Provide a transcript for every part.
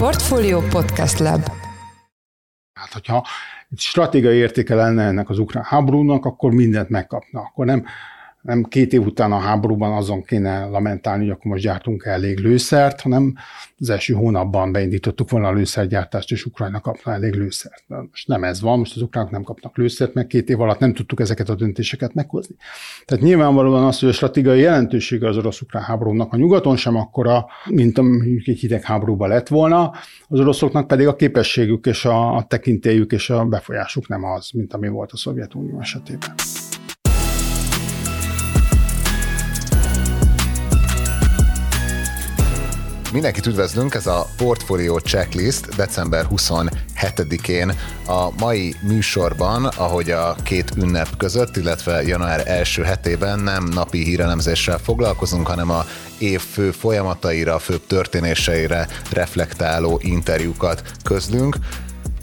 Portfolio Podcast Lab Hát, hogyha stratégiai értéke lenne ennek az ukrán háborúnak, akkor mindent megkapna. Akkor nem nem két év után a háborúban azon kéne lamentálni, hogy akkor most gyártunk elég lőszert, hanem az első hónapban beindítottuk volna a lőszergyártást, és Ukrajna kapna elég lőszert. De most nem ez van, most az ukránok nem kapnak lőszert, mert két év alatt nem tudtuk ezeket a döntéseket meghozni. Tehát nyilvánvalóan az, hogy a stratégiai jelentősége az orosz-ukrán háborúnak a nyugaton sem akkora, mint mondjuk egy hidegháborúban lett volna, az oroszoknak pedig a képességük és a, a tekintélyük és a befolyásuk nem az, mint ami volt a Szovjetunió esetében. Mindenkit üdvözlünk, ez a Portfolio Checklist december 27-én a mai műsorban, ahogy a két ünnep között, illetve január első hetében nem napi hírelemzéssel foglalkozunk, hanem a év fő folyamataira, főbb történéseire reflektáló interjúkat közlünk.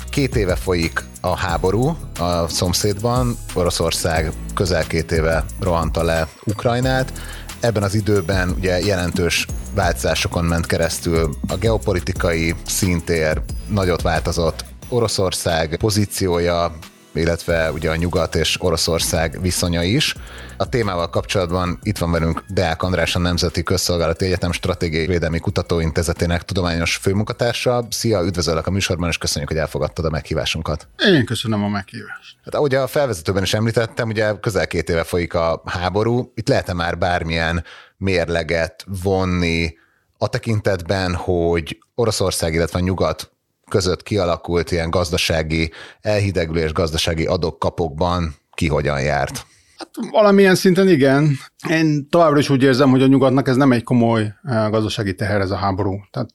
Két éve folyik a háború a szomszédban, Oroszország közel két éve rohanta le Ukrajnát, Ebben az időben ugye jelentős változásokon ment keresztül a geopolitikai szintér, nagyot változott Oroszország pozíciója, illetve ugye a Nyugat és Oroszország viszonya is. A témával kapcsolatban itt van velünk Deák András, a Nemzeti Közszolgálati Egyetem Stratégiai Védelmi Kutatóintézetének tudományos főmunkatársa. Szia, üdvözöllek a műsorban, és köszönjük, hogy elfogadtad a meghívásunkat. Én köszönöm a meghívást. Hát ahogy a felvezetőben is említettem, ugye közel két éve folyik a háború. Itt lehet-e már bármilyen mérleget vonni a tekintetben, hogy Oroszország, illetve a nyugat között kialakult ilyen gazdasági elhidegülés, gazdasági adok-kapokban ki hogyan járt? Hát valamilyen szinten igen. Én továbbra is úgy érzem, hogy a nyugatnak ez nem egy komoly eh, gazdasági teher ez a háború. Tehát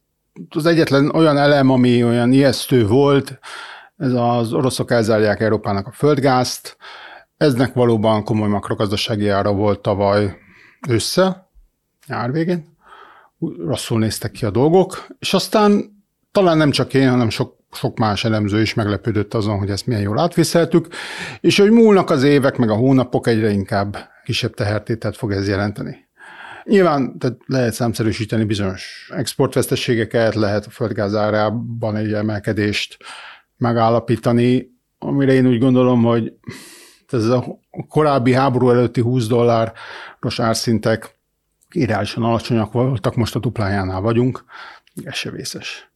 az egyetlen olyan elem, ami olyan ijesztő volt, ez az oroszok elzárják Európának a földgázt. Eznek valóban komoly makrogazdasági ára volt tavaly össze, nyár végén. Rosszul néztek ki a dolgok, és aztán talán nem csak én, hanem sok, sok más elemző is meglepődött azon, hogy ezt milyen jól átviszeltük, és hogy múlnak az évek, meg a hónapok, egyre inkább kisebb tehertételt fog ez jelenteni. Nyilván tehát lehet számszerűsíteni bizonyos exportveszteségeket, lehet a földgáz árában egy emelkedést megállapítani, amire én úgy gondolom, hogy ez a korábbi háború előtti 20 dolláros árszintek irányosan alacsonyak voltak, most a duplájánál vagyunk, ez se vészes.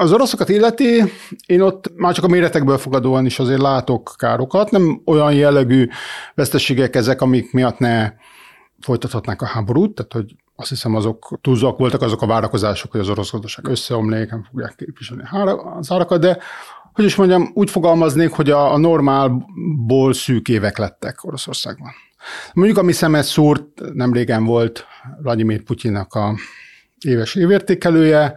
Az oroszokat illeti, én ott már csak a méretekből fogadóan is azért látok károkat, nem olyan jellegű veszteségek ezek, amik miatt ne folytathatnák a háborút, tehát hogy azt hiszem azok túlzóak voltak azok a várakozások, hogy az orosz gazdaság összeomlék, nem fogják képviselni az árakat, de hogy is mondjam, úgy fogalmaznék, hogy a, a normálból szűk évek lettek Oroszországban. Mondjuk, ami szemet szúrt, nem régen volt Vladimir Putyinnak a éves évértékelője,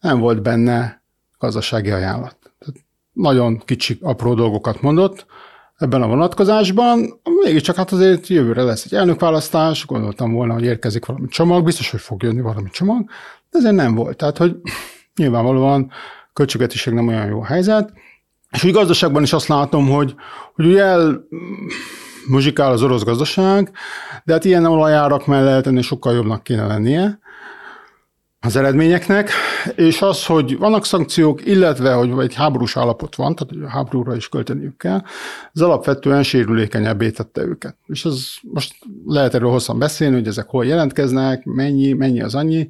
nem volt benne gazdasági ajánlat. Tehát nagyon kicsi, apró dolgokat mondott ebben a vonatkozásban. Mégiscsak hát azért jövőre lesz egy elnökválasztás, gondoltam volna, hogy érkezik valami csomag, biztos, hogy fog jönni valami csomag, de ezért nem volt. Tehát, hogy nyilvánvalóan költségvetiség nem olyan jó helyzet, és úgy gazdaságban is azt látom, hogy, hogy ugye el muzsikál az orosz gazdaság, de hát ilyen olajárak mellett ennél sokkal jobbnak kéne lennie, az eredményeknek, és az, hogy vannak szankciók, illetve, hogy egy háborús állapot van, tehát a háborúra is költeniük kell, az alapvetően sérülékenyebbé tette őket. És ez most lehet erről hosszan beszélni, hogy ezek hol jelentkeznek, mennyi, mennyi az annyi,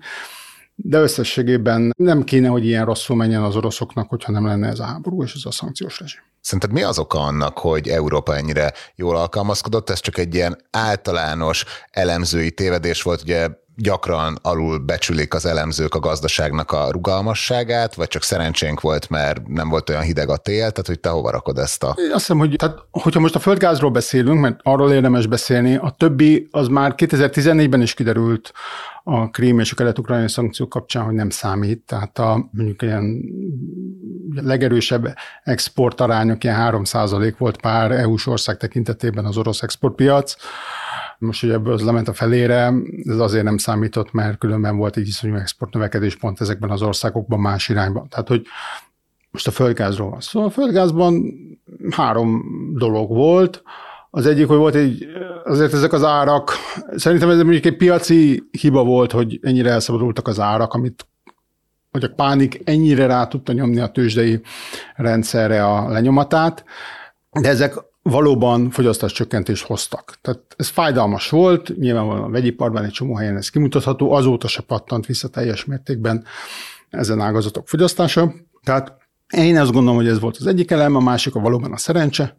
de összességében nem kéne, hogy ilyen rosszul menjen az oroszoknak, hogyha nem lenne ez a háború és ez a szankciós rezsim. Szerinted mi az oka annak, hogy Európa ennyire jól alkalmazkodott? Ez csak egy ilyen általános elemzői tévedés volt, ugye gyakran alul becsülik az elemzők a gazdaságnak a rugalmasságát, vagy csak szerencsénk volt, mert nem volt olyan hideg a tél, tehát hogy te hova rakod ezt a... Én azt hiszem, hogy tehát, hogyha most a földgázról beszélünk, mert arról érdemes beszélni, a többi az már 2014-ben is kiderült a krím és a kelet-ukrajnai szankciók kapcsán, hogy nem számít. Tehát a mondjuk ilyen legerősebb exportarányok, ilyen 3 volt pár EU-s ország tekintetében az orosz exportpiac, most, hogy ebből az lement a felére, ez azért nem számított, mert különben volt egy iszonyú exportnövekedés pont ezekben az országokban más irányban. Tehát, hogy most a földgázról van szó. Szóval a földgázban három dolog volt. Az egyik, hogy volt egy, azért ezek az árak, szerintem ez mondjuk egy piaci hiba volt, hogy ennyire elszabadultak az árak, amit hogy a pánik ennyire rá tudta nyomni a tőzsdei rendszerre a lenyomatát, de ezek valóban fogyasztás csökkentést hoztak. Tehát ez fájdalmas volt, nyilvánvalóan a vegyiparban egy csomó helyen ez kimutatható, azóta se pattant vissza teljes mértékben ezen ágazatok fogyasztása. Tehát én azt gondolom, hogy ez volt az egyik elem, a másik a valóban a szerencse,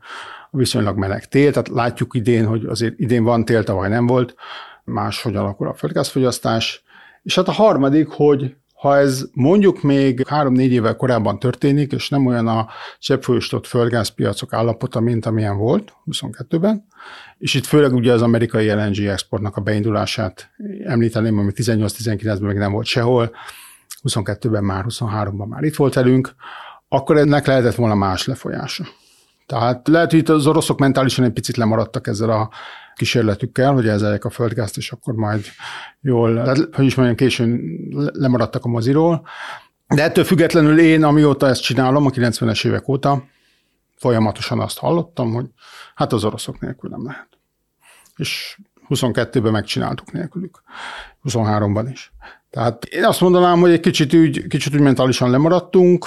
a viszonylag meleg tél, tehát látjuk idén, hogy azért idén van tél, tavaly nem volt, máshogy alakul a földgázfogyasztás. És hát a harmadik, hogy ha ez mondjuk még három-négy évvel korábban történik, és nem olyan a cseppfolyósított földgázpiacok állapota, mint amilyen volt 22-ben, és itt főleg ugye az amerikai LNG exportnak a beindulását említeném, ami 18-19-ben még nem volt sehol, 22-ben már, 23-ban már itt volt velünk, akkor ennek lehetett volna más lefolyása. Tehát lehet, hogy itt az oroszok mentálisan egy picit lemaradtak ezzel a kísérletükkel, hogy ezeljek a földgázt, és akkor majd jól, tehát, hogy is mondjam, későn lemaradtak a moziról. De ettől függetlenül én, amióta ezt csinálom, a 90-es évek óta, folyamatosan azt hallottam, hogy hát az oroszok nélkül nem lehet. És 22-ben megcsináltuk nélkülük, 23-ban is. Tehát én azt mondanám, hogy egy kicsit úgy, kicsit úgy mentálisan lemaradtunk,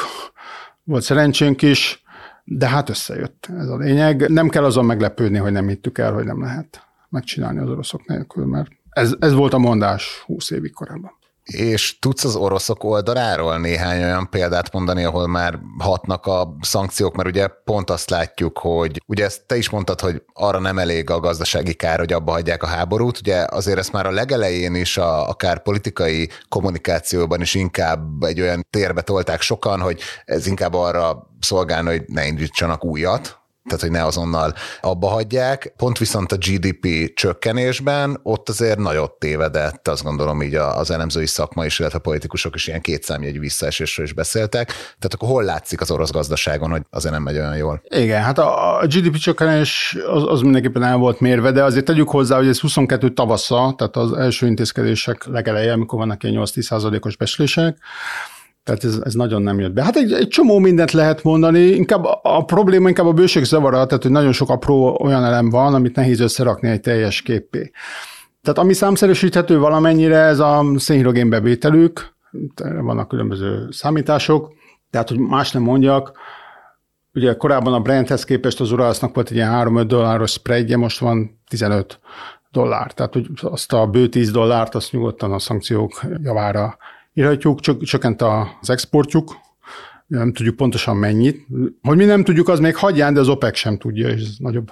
volt szerencsénk is, de hát összejött ez a lényeg. Nem kell azon meglepődni, hogy nem hittük el, hogy nem lehet megcsinálni az oroszok nélkül, mert ez, ez volt a mondás 20 évig korábban. És tudsz az oroszok oldaláról néhány olyan példát mondani, ahol már hatnak a szankciók, mert ugye pont azt látjuk, hogy ugye ezt te is mondtad, hogy arra nem elég a gazdasági kár, hogy abba hagyják a háborút, ugye azért ezt már a legelején is a, akár politikai kommunikációban is inkább egy olyan térbe tolták sokan, hogy ez inkább arra szolgálna, hogy ne indítsanak újat, tehát hogy ne azonnal abba hagyják. Pont viszont a GDP csökkenésben ott azért nagyot tévedett, azt gondolom így az elemzői szakma is, illetve a politikusok is ilyen kétszámjegyű visszaesésről is beszéltek. Tehát akkor hol látszik az orosz gazdaságon, hogy azért nem megy olyan jól? Igen, hát a GDP csökkenés az, az mindenképpen el volt mérve, de azért tegyük hozzá, hogy ez 22 tavasza, tehát az első intézkedések legeleje, amikor vannak ilyen 8-10 os beszélések, tehát ez, ez nagyon nem jött be. Hát egy, egy csomó mindent lehet mondani, inkább a probléma inkább a bőség zavara, tehát hogy nagyon sok apró olyan elem van, amit nehéz összerakni egy teljes képé. Tehát ami számszerűsíthető valamennyire, ez a szénhidrogén bevételük, vannak különböző számítások, tehát hogy más nem mondjak, ugye korábban a Brenthez képest az Uralsznak volt egy ilyen 3-5 dolláros spreadje, most van 15 dollár. Tehát hogy azt a bő 10 dollárt, azt nyugodtan a szankciók javára írhatjuk, csak csökkent az exportjuk, nem tudjuk pontosan mennyit. Hogy mi nem tudjuk, az még hagyján, de az OPEC sem tudja, és ez nagyobb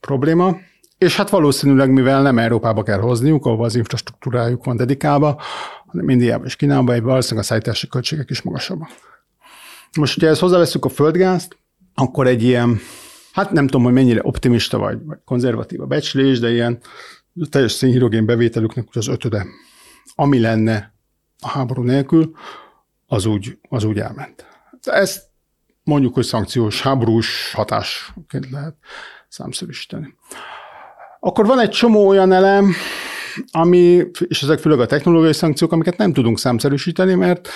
probléma. És hát valószínűleg, mivel nem Európába kell hozniuk, ahol az infrastruktúrájuk van dedikálva, hanem Indiába és Kínába, egy valószínűleg a szállítási költségek is magasabbak. Most, hogyha ezt hozzáveszünk a földgázt, akkor egy ilyen, hát nem tudom, hogy mennyire optimista vagy, vagy konzervatív a becslés, de ilyen teljes szénhidrogén bevételüknek az ötöde, ami lenne a háború nélkül, az úgy, az úgy elment. Ezt mondjuk, hogy szankciós háborús hatásként lehet számszerűsíteni. Akkor van egy csomó olyan elem, ami, és ezek főleg a technológiai szankciók, amiket nem tudunk számszerűsíteni, mert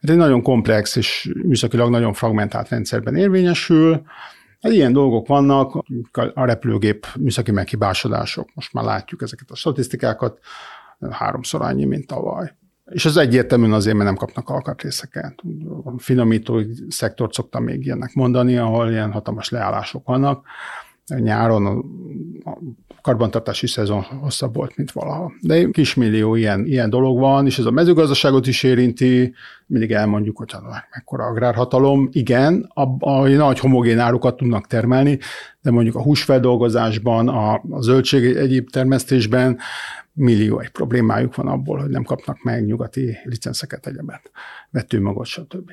ez egy nagyon komplex és műszakilag nagyon fragmentált rendszerben érvényesül. Hát ilyen dolgok vannak, a repülőgép műszaki meghibásodások. Most már látjuk ezeket a statisztikákat, háromszor annyi, mint tavaly. És az egyértelműen azért, mert nem kapnak alkatrészeket. A finomító szektort szoktam még ilyennek mondani, ahol ilyen hatalmas leállások vannak. Nyáron a karbantartási szezon hosszabb volt, mint valaha. De kismillió ilyen, ilyen dolog van, és ez a mezőgazdaságot is érinti, mindig elmondjuk, hogy mekkora agrárhatalom. Igen, a, a nagy homogén árukat tudnak termelni, de mondjuk a húsfeldolgozásban, a, a zöldség egyéb termesztésben millió egy problémájuk van abból, hogy nem kapnak meg nyugati licenszeket, egyebet, vetőmagot, stb.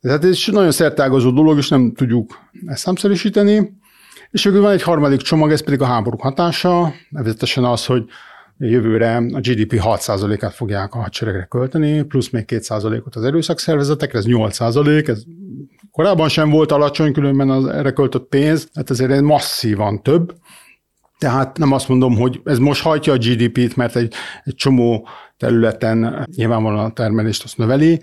Tehát ez nagyon szertágazó dolog, és nem tudjuk ezt számszerűsíteni. És végül van egy harmadik csomag, ez pedig a háború hatása, nevezetesen az, hogy jövőre a GDP 6%-át fogják a hadseregre költeni, plusz még 2%-ot az erőszakszervezetekre, ez 8%, ez korábban sem volt alacsony, különben az erre költött pénz, hát ezért masszívan több. Tehát nem azt mondom, hogy ez most hajtja a GDP-t, mert egy, egy csomó területen nyilvánvalóan a termelést azt növeli,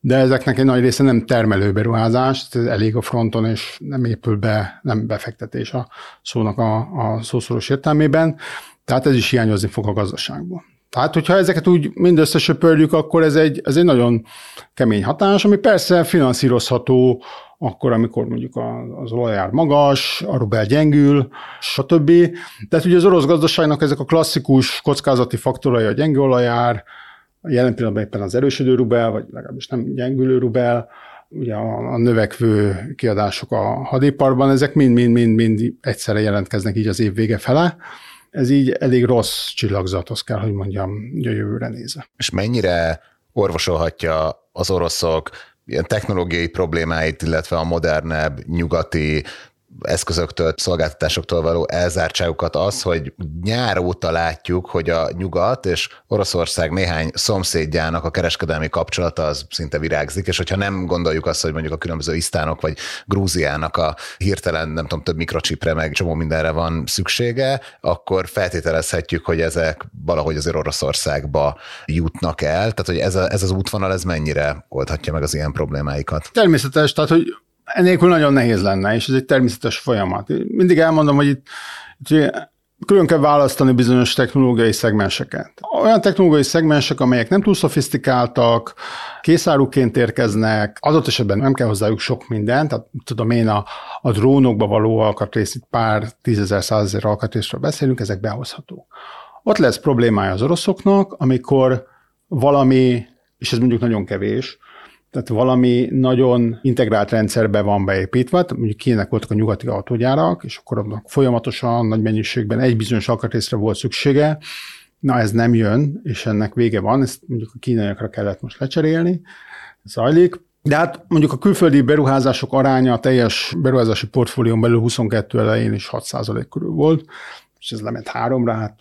de ezeknek egy nagy része nem termelő beruházás, ez elég a fronton, és nem épül be, nem befektetés a szónak a, a szószoros értelmében, tehát ez is hiányozni fog a gazdaságból. Tehát, hogyha ezeket úgy mind összesöpörjük, akkor ez egy, ez egy nagyon kemény hatás, ami persze finanszírozható akkor, amikor mondjuk az olajár magas, a rubel gyengül, stb. Tehát ugye az orosz gazdaságnak ezek a klasszikus kockázati faktorai, a gyenge olajár, jelen pillanatban éppen az erősödő rubel, vagy legalábbis nem gyengülő rubel, ugye a, a növekvő kiadások a hadiparban, ezek mind-mind-mind egyszerre jelentkeznek így az év vége fele. Ez így elég rossz csillagzathoz kell, hogy mondjam, a jövőre nézve. És mennyire orvosolhatja az oroszok ilyen technológiai problémáit, illetve a modernebb nyugati eszközöktől, szolgáltatásoktól való elzártságukat az, hogy nyár óta látjuk, hogy a nyugat és Oroszország néhány szomszédjának a kereskedelmi kapcsolata az szinte virágzik, és hogyha nem gondoljuk azt, hogy mondjuk a különböző isztánok vagy Grúziának a hirtelen, nem tudom, több mikrocsipre, meg csomó mindenre van szüksége, akkor feltételezhetjük, hogy ezek valahogy azért Oroszországba jutnak el, tehát hogy ez, a, ez az útvonal, ez mennyire oldhatja meg az ilyen problémáikat? Természetes, tehát hogy Enélkül nagyon nehéz lenne, és ez egy természetes folyamat. Mindig elmondom, hogy itt, itt külön kell választani bizonyos technológiai szegmenseket. Olyan technológiai szegmensek, amelyek nem túl szofisztikáltak, készáruként érkeznek, adott esetben nem kell hozzájuk sok minden, tehát tudom én a, a drónokba való alkatrész, itt pár tízezer, százezer alkatrészről beszélünk, ezek behozhatók. Ott lesz problémája az oroszoknak, amikor valami, és ez mondjuk nagyon kevés, tehát valami nagyon integrált rendszerbe van beépítve, mondjuk Kínek voltak a nyugati autógyárak, és akkor annak folyamatosan nagy mennyiségben egy bizonyos alkatrészre volt szüksége, na ez nem jön, és ennek vége van, ezt mondjuk a kínaiakra kellett most lecserélni, zajlik, de hát mondjuk a külföldi beruházások aránya a teljes beruházási portfólión belül 22 elején is 6% körül volt, és ez lement háromra, hát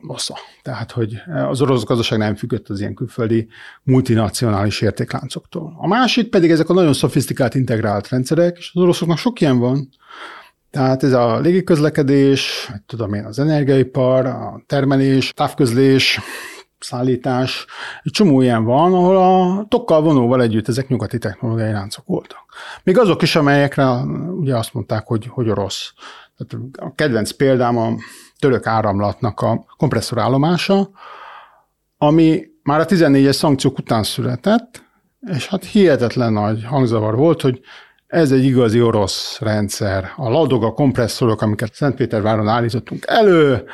nosza. Tehát, hogy az orosz gazdaság nem függött az ilyen külföldi multinacionális értékláncoktól. A másik pedig ezek a nagyon szofisztikált integrált rendszerek, és az oroszoknak sok ilyen van. Tehát ez a légiközlekedés, tudom én, az energiaipar, a termelés, távközlés, szállítás, egy csomó ilyen van, ahol a tokkal vonóval együtt ezek nyugati technológiai láncok voltak. Még azok is, amelyekre ugye azt mondták, hogy, hogy orosz. A kedvenc példám a török áramlatnak a kompresszorállomása, ami már a 14-es szankciók után született, és hát hihetetlen nagy hangzavar volt, hogy ez egy igazi orosz rendszer. A ladog, a kompresszorok, amiket Szentpéterváron állítottunk elő,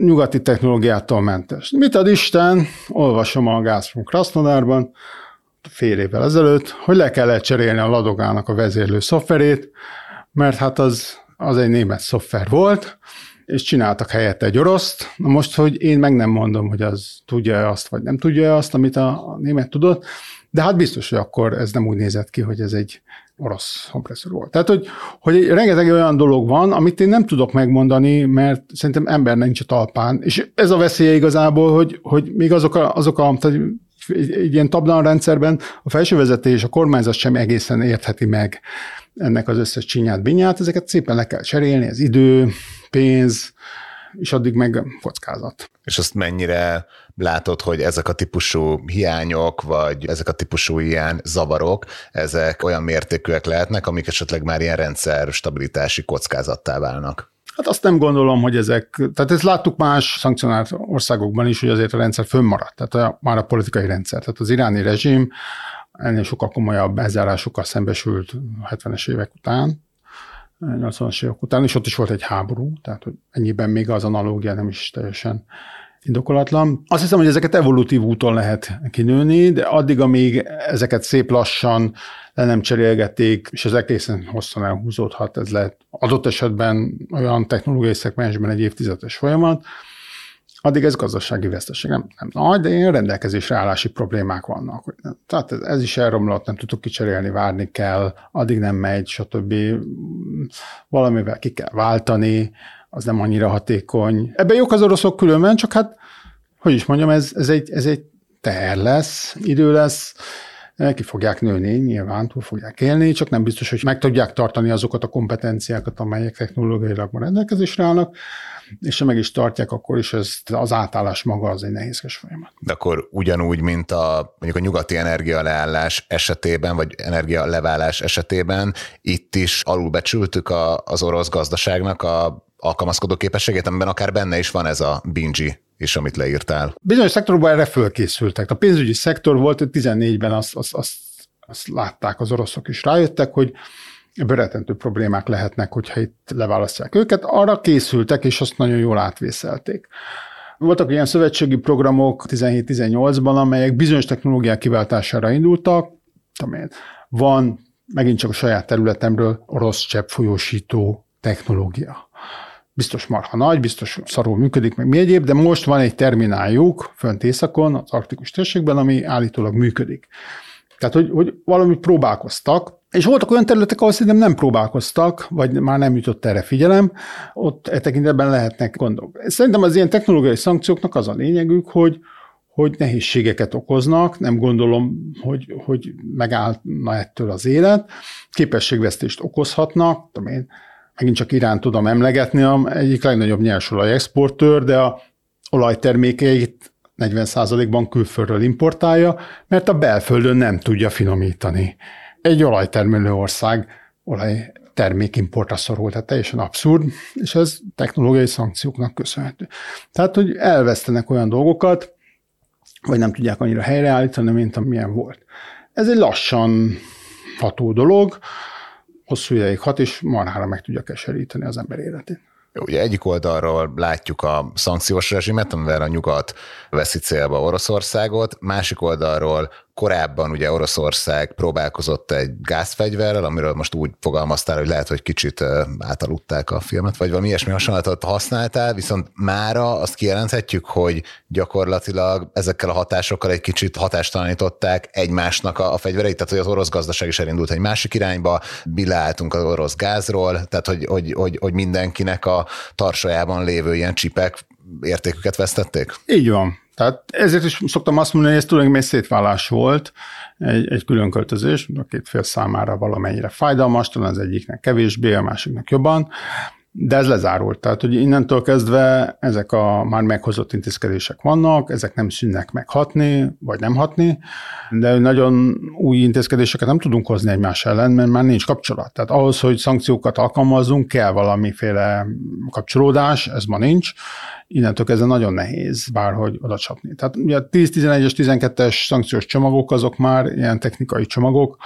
nyugati technológiától mentes. Mit ad Isten? Olvasom a Gazprom Krasnodárban, fél évvel ezelőtt, hogy le kellett cserélni a ladogának a vezérlő szoftverét, mert hát az, az egy német szoftver volt, és csináltak helyette egy oroszt. Na most, hogy én meg nem mondom, hogy az tudja azt, vagy nem tudja azt, amit a német tudott, de hát biztos, hogy akkor ez nem úgy nézett ki, hogy ez egy orosz kompresszor volt. Tehát, hogy, hogy rengeteg olyan dolog van, amit én nem tudok megmondani, mert szerintem ember nincs a talpán. És ez a veszélye igazából, hogy, hogy még azok a, azok a tehát egy, egy ilyen tablan rendszerben a felsővezetés, a kormányzat sem egészen értheti meg ennek az összes csinyát, binyát, ezeket szépen le kell cserélni, ez idő, pénz, és addig meg kockázat. És azt mennyire látod, hogy ezek a típusú hiányok, vagy ezek a típusú ilyen zavarok, ezek olyan mértékűek lehetnek, amik esetleg már ilyen rendszer stabilitási kockázattá válnak? Hát azt nem gondolom, hogy ezek, tehát ezt láttuk más szankcionált országokban is, hogy azért a rendszer fönnmaradt, tehát a, már a politikai rendszer. Tehát az iráni rezsim ennél sokkal komolyabb elzárásokkal szembesült 70-es évek után, 80-as évek után, és ott is volt egy háború, tehát hogy ennyiben még az analógia nem is teljesen indokolatlan. Azt hiszem, hogy ezeket evolutív úton lehet kinőni, de addig, amíg ezeket szép lassan le nem cserélgették, és ez egészen hosszan elhúzódhat, ez lehet adott esetben olyan technológiai szegmensben egy évtizedes folyamat, addig ez gazdasági veszteség nem, nem nagy, de ilyen rendelkezésre állási problémák vannak. Tehát ez, ez is elromlott, nem tudtuk kicserélni, várni kell, addig nem megy, stb. Valamivel ki kell váltani, az nem annyira hatékony. Ebben jók az oroszok különben, csak hát, hogy is mondjam, ez, ez, egy, ez egy teher lesz, idő lesz, ki fogják nőni, nyilván túl fogják élni, csak nem biztos, hogy meg tudják tartani azokat a kompetenciákat, amelyek technológiailag rendelkezésre állnak és ha meg is tartják, akkor is ez, az átállás maga az egy nehézkes folyamat. De akkor ugyanúgy, mint a mondjuk a nyugati energialeállás esetében, vagy energialeválás esetében, itt is alulbecsültük a, az orosz gazdaságnak a alkalmazkodó képességét, amiben akár benne is van ez a bingy és amit leírtál. Bizonyos szektorokban erre fölkészültek. A pénzügyi szektor volt, hogy 14-ben azt, azt, azt, azt látták az oroszok is. Rájöttek, hogy bőretentő problémák lehetnek, hogyha itt leválasztják őket. Arra készültek, és azt nagyon jól átvészelték. Voltak ilyen szövetségi programok 17-18-ban, amelyek bizonyos technológiák kiváltására indultak. Van megint csak a saját területemről orosz cseppfolyósító technológia. Biztos marha nagy, biztos szarul működik, meg mi egyéb, de most van egy termináljuk fönt északon, az arktikus térségben, ami állítólag működik. Tehát, hogy, hogy valamit próbálkoztak, és voltak olyan területek, ahol szerintem nem próbálkoztak, vagy már nem jutott erre figyelem, ott e tekintetben lehetnek gondok. Szerintem az ilyen technológiai szankcióknak az a lényegük, hogy, hogy nehézségeket okoznak, nem gondolom, hogy, hogy megállna ettől az élet, képességvesztést okozhatnak, tudom én, megint csak Irán tudom emlegetni, a egyik legnagyobb nyersolaj exportőr, de a olajtermékeit 40%-ban külföldről importálja, mert a belföldön nem tudja finomítani. Egy olajtermelő ország olaj termékimportra szorul, tehát teljesen abszurd, és ez technológiai szankcióknak köszönhető. Tehát, hogy elvesztenek olyan dolgokat, vagy nem tudják annyira helyreállítani, mint amilyen volt. Ez egy lassan ható dolog, hosszú ideig hat, és marhára meg tudja keseríteni az ember életét. Ugye egyik oldalról látjuk a szankciós rezsimet, amivel a nyugat veszi célba Oroszországot, másik oldalról korábban ugye Oroszország próbálkozott egy gázfegyverrel, amiről most úgy fogalmaztál, hogy lehet, hogy kicsit átaludták a filmet, vagy valami ilyesmi hasonlatot használtál, viszont mára azt kijelenthetjük, hogy gyakorlatilag ezekkel a hatásokkal egy kicsit hatástalanították egymásnak a, a fegyvereit, tehát hogy az orosz gazdaság is elindult egy másik irányba, bilááltunk az orosz gázról, tehát hogy, hogy, hogy, hogy mindenkinek a tarsajában lévő ilyen csipek értéküket vesztették? Így van. Tehát ezért is szoktam azt mondani, hogy ez tulajdonképpen egy szétválás volt, egy, egy külön költözés, a két fél számára valamennyire fájdalmas, talán az egyiknek kevésbé, a másiknak jobban, de ez lezárult. Tehát, hogy innentől kezdve ezek a már meghozott intézkedések vannak, ezek nem szűnnek meg hatni, vagy nem hatni, de nagyon új intézkedéseket nem tudunk hozni egymás ellen, mert már nincs kapcsolat. Tehát ahhoz, hogy szankciókat alkalmazzunk, kell valamiféle kapcsolódás, ez ma nincs, innentől kezdve nagyon nehéz bárhogy oda csapni. Tehát ugye a 10-11-es, 12-es szankciós csomagok azok már ilyen technikai csomagok,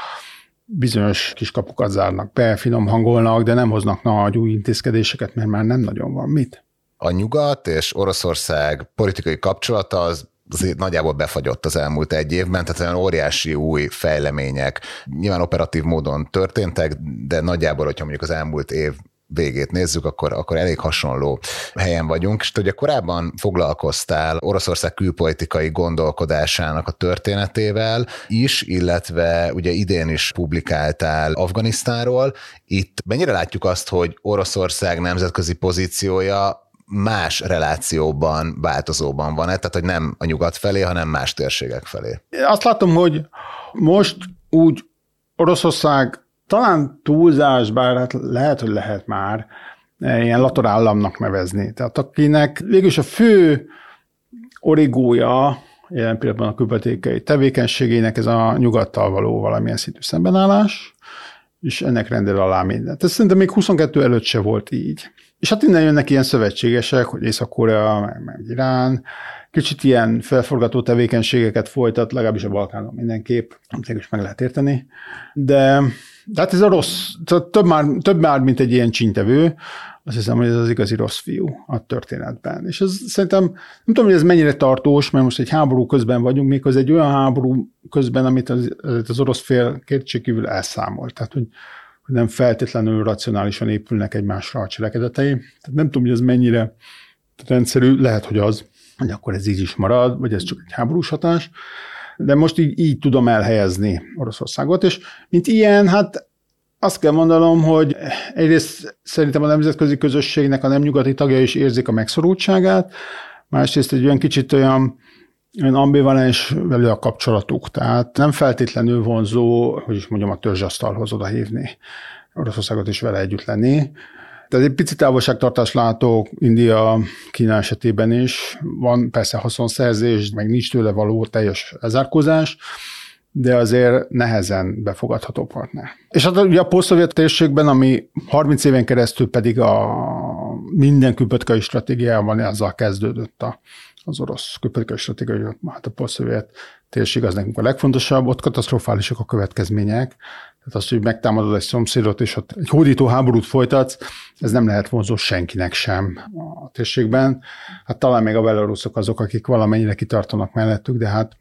bizonyos kiskapukat zárnak be, finom hangolnak, de nem hoznak nagy új intézkedéseket, mert már nem nagyon van mit. A nyugat és Oroszország politikai kapcsolata az azért nagyjából befagyott az elmúlt egy évben, tehát olyan óriási új fejlemények nyilván operatív módon történtek, de nagyjából, hogyha mondjuk az elmúlt év végét nézzük, akkor, akkor elég hasonló helyen vagyunk. És ugye korábban foglalkoztál Oroszország külpolitikai gondolkodásának a történetével is, illetve ugye idén is publikáltál Afganisztánról. Itt mennyire látjuk azt, hogy Oroszország nemzetközi pozíciója más relációban, változóban van tehát hogy nem a nyugat felé, hanem más térségek felé? Azt látom, hogy most úgy Oroszország talán túlzás, bár hát lehet, hogy lehet már e, ilyen latorállamnak nevezni. Tehát akinek végülis a fő origója jelen pillanatban a külpolitikai tevékenységének ez a nyugattal való valamilyen szintű szembenállás, és ennek rendel alá mindent. Ez szerintem még 22 előtt se volt így. És hát innen jönnek ilyen szövetségesek, hogy Észak-Korea, meg, meg Irán, kicsit ilyen felforgató tevékenységeket folytat, legalábbis a Balkánon mindenképp, amit is meg lehet érteni. De de hát ez a rossz, több már, több már, mint egy ilyen csintevő, azt hiszem, hogy ez az igazi rossz fiú a történetben. És ez szerintem, nem tudom, hogy ez mennyire tartós, mert most egy háború közben vagyunk, még az egy olyan háború közben, amit az, az orosz fél kétségkívül elszámolt. Tehát, hogy, hogy nem feltétlenül racionálisan épülnek egymásra a cselekedetei. Tehát nem tudom, hogy ez mennyire rendszerű, lehet, hogy az, hogy akkor ez így is marad, vagy ez csak egy háborús hatás de most így, így tudom elhelyezni Oroszországot, és mint ilyen, hát azt kell mondanom, hogy egyrészt szerintem a nemzetközi közösségnek a nem nyugati tagja is érzik a megszorultságát, másrészt egy olyan kicsit olyan, olyan ambivalens velő a kapcsolatuk, tehát nem feltétlenül vonzó, hogy is mondjam, a törzsasztalhoz oda hívni Oroszországot is vele együtt lenni. Tehát egy pici távolságtartás látok India, Kína esetében is. Van persze haszonszerzés, meg nincs tőle való teljes lezárkózás, de azért nehezen befogadható partner. És hát ugye a posztszovjet térségben, ami 30 éven keresztül pedig a minden külpolitikai stratégiában azzal kezdődött a, az orosz külpolitikai stratégia, hát a posztszovjet térség az nekünk a legfontosabb, ott katasztrofálisak a következmények, tehát az, hogy megtámadod egy szomszédot, és ott egy hódító háborút folytatsz, ez nem lehet vonzó senkinek sem a térségben. Hát talán még a belaruszok azok, akik valamennyire kitartanak mellettük, de hát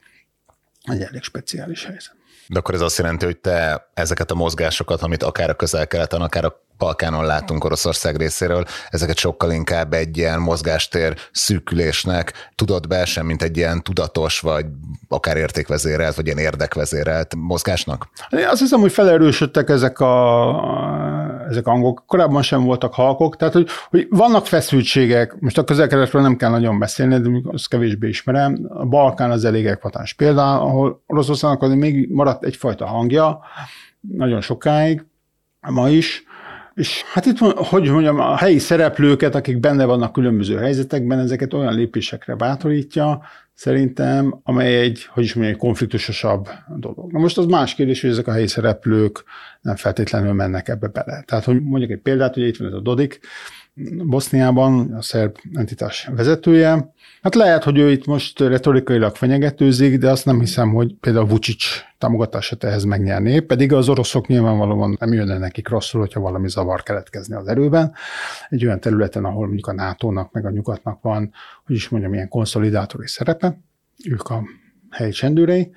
egy elég speciális helyzet. De akkor ez azt jelenti, hogy te ezeket a mozgásokat, amit akár a közel-keleten, akár a Balkánon látunk Oroszország részéről, ezeket sokkal inkább egy ilyen mozgástér szűkülésnek tudod be sem, mint egy ilyen tudatos, vagy akár értékvezérelt, vagy ilyen érdekvezérelt mozgásnak? Én azt hiszem, hogy felerősödtek ezek a, ezek a hangok. Korábban sem voltak halkok, tehát hogy, hogy vannak feszültségek, most a közel nem kell nagyon beszélni, de azt kevésbé ismerem. A Balkán az elég ekvatáns példa, ahol Oroszországnak még maradt egyfajta hangja, nagyon sokáig, ma is, és hát itt, hogy mondjam, a helyi szereplőket, akik benne vannak különböző helyzetekben, ezeket olyan lépésekre bátorítja, szerintem, amely egy, hogy is mondjam, egy konfliktusosabb dolog. Na most az más kérdés, hogy ezek a helyi szereplők nem feltétlenül mennek ebbe bele. Tehát, hogy mondjuk egy példát, hogy itt van ez a Dodik, Boszniában, a szerb entitás vezetője. Hát lehet, hogy ő itt most retorikailag fenyegetőzik, de azt nem hiszem, hogy például Vucic támogatását ehhez megnyerné, pedig az oroszok nyilvánvalóan nem jönne nekik rosszul, hogyha valami zavar keletkezni az erőben. Egy olyan területen, ahol mondjuk a NATO-nak meg a nyugatnak van, hogy is mondjam, ilyen konszolidátori szerepe, ők a helyi csendőrei,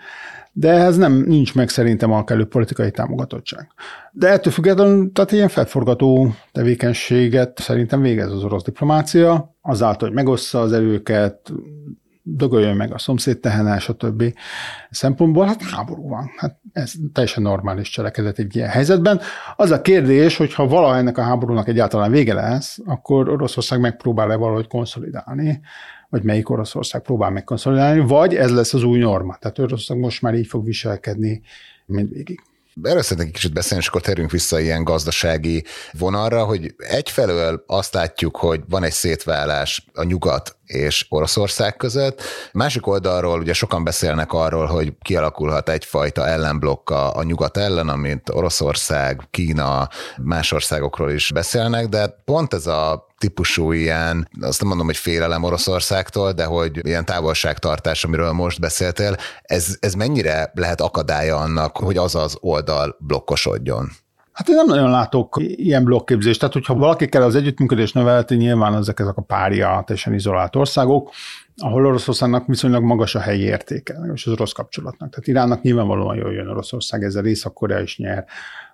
de ez nem, nincs meg szerintem a kellő politikai támogatottság. De ettől függetlenül, tehát ilyen felforgató tevékenységet szerintem végez az orosz diplomácia, azáltal, hogy megossza az erőket, dögöljön meg a szomszéd tehene, stb. szempontból, hát háború van. Hát ez teljesen normális cselekedet egy ilyen helyzetben. Az a kérdés, hogy ha valaha ennek a háborúnak egyáltalán vége lesz, akkor Oroszország megpróbál-e valahogy konszolidálni vagy melyik Oroszország próbál megkonszolidálni, vagy ez lesz az új norma. Tehát Oroszország most már így fog viselkedni mindvégig. Erről szeretnék kicsit beszélni, és akkor terünk vissza ilyen gazdasági vonalra, hogy egyfelől azt látjuk, hogy van egy szétválás a nyugat és Oroszország között. Másik oldalról ugye sokan beszélnek arról, hogy kialakulhat egyfajta ellenblokk a, nyugat ellen, amit Oroszország, Kína, más országokról is beszélnek, de pont ez a típusú ilyen, azt nem mondom, hogy félelem Oroszországtól, de hogy ilyen távolságtartás, amiről most beszéltél, ez, ez mennyire lehet akadálya annak, hogy az az oldal blokkosodjon? Hát én nem nagyon látok ilyen blokképzést. Tehát, hogyha valaki kell az együttműködés növelti, nyilván ezek, ezek a párja, teljesen izolált országok, ahol Oroszországnak viszonylag magas a helyi értéke, és az orosz kapcsolatnak. Tehát Iránnak nyilvánvalóan jól jön Oroszország, ezzel Észak-Korea is nyer,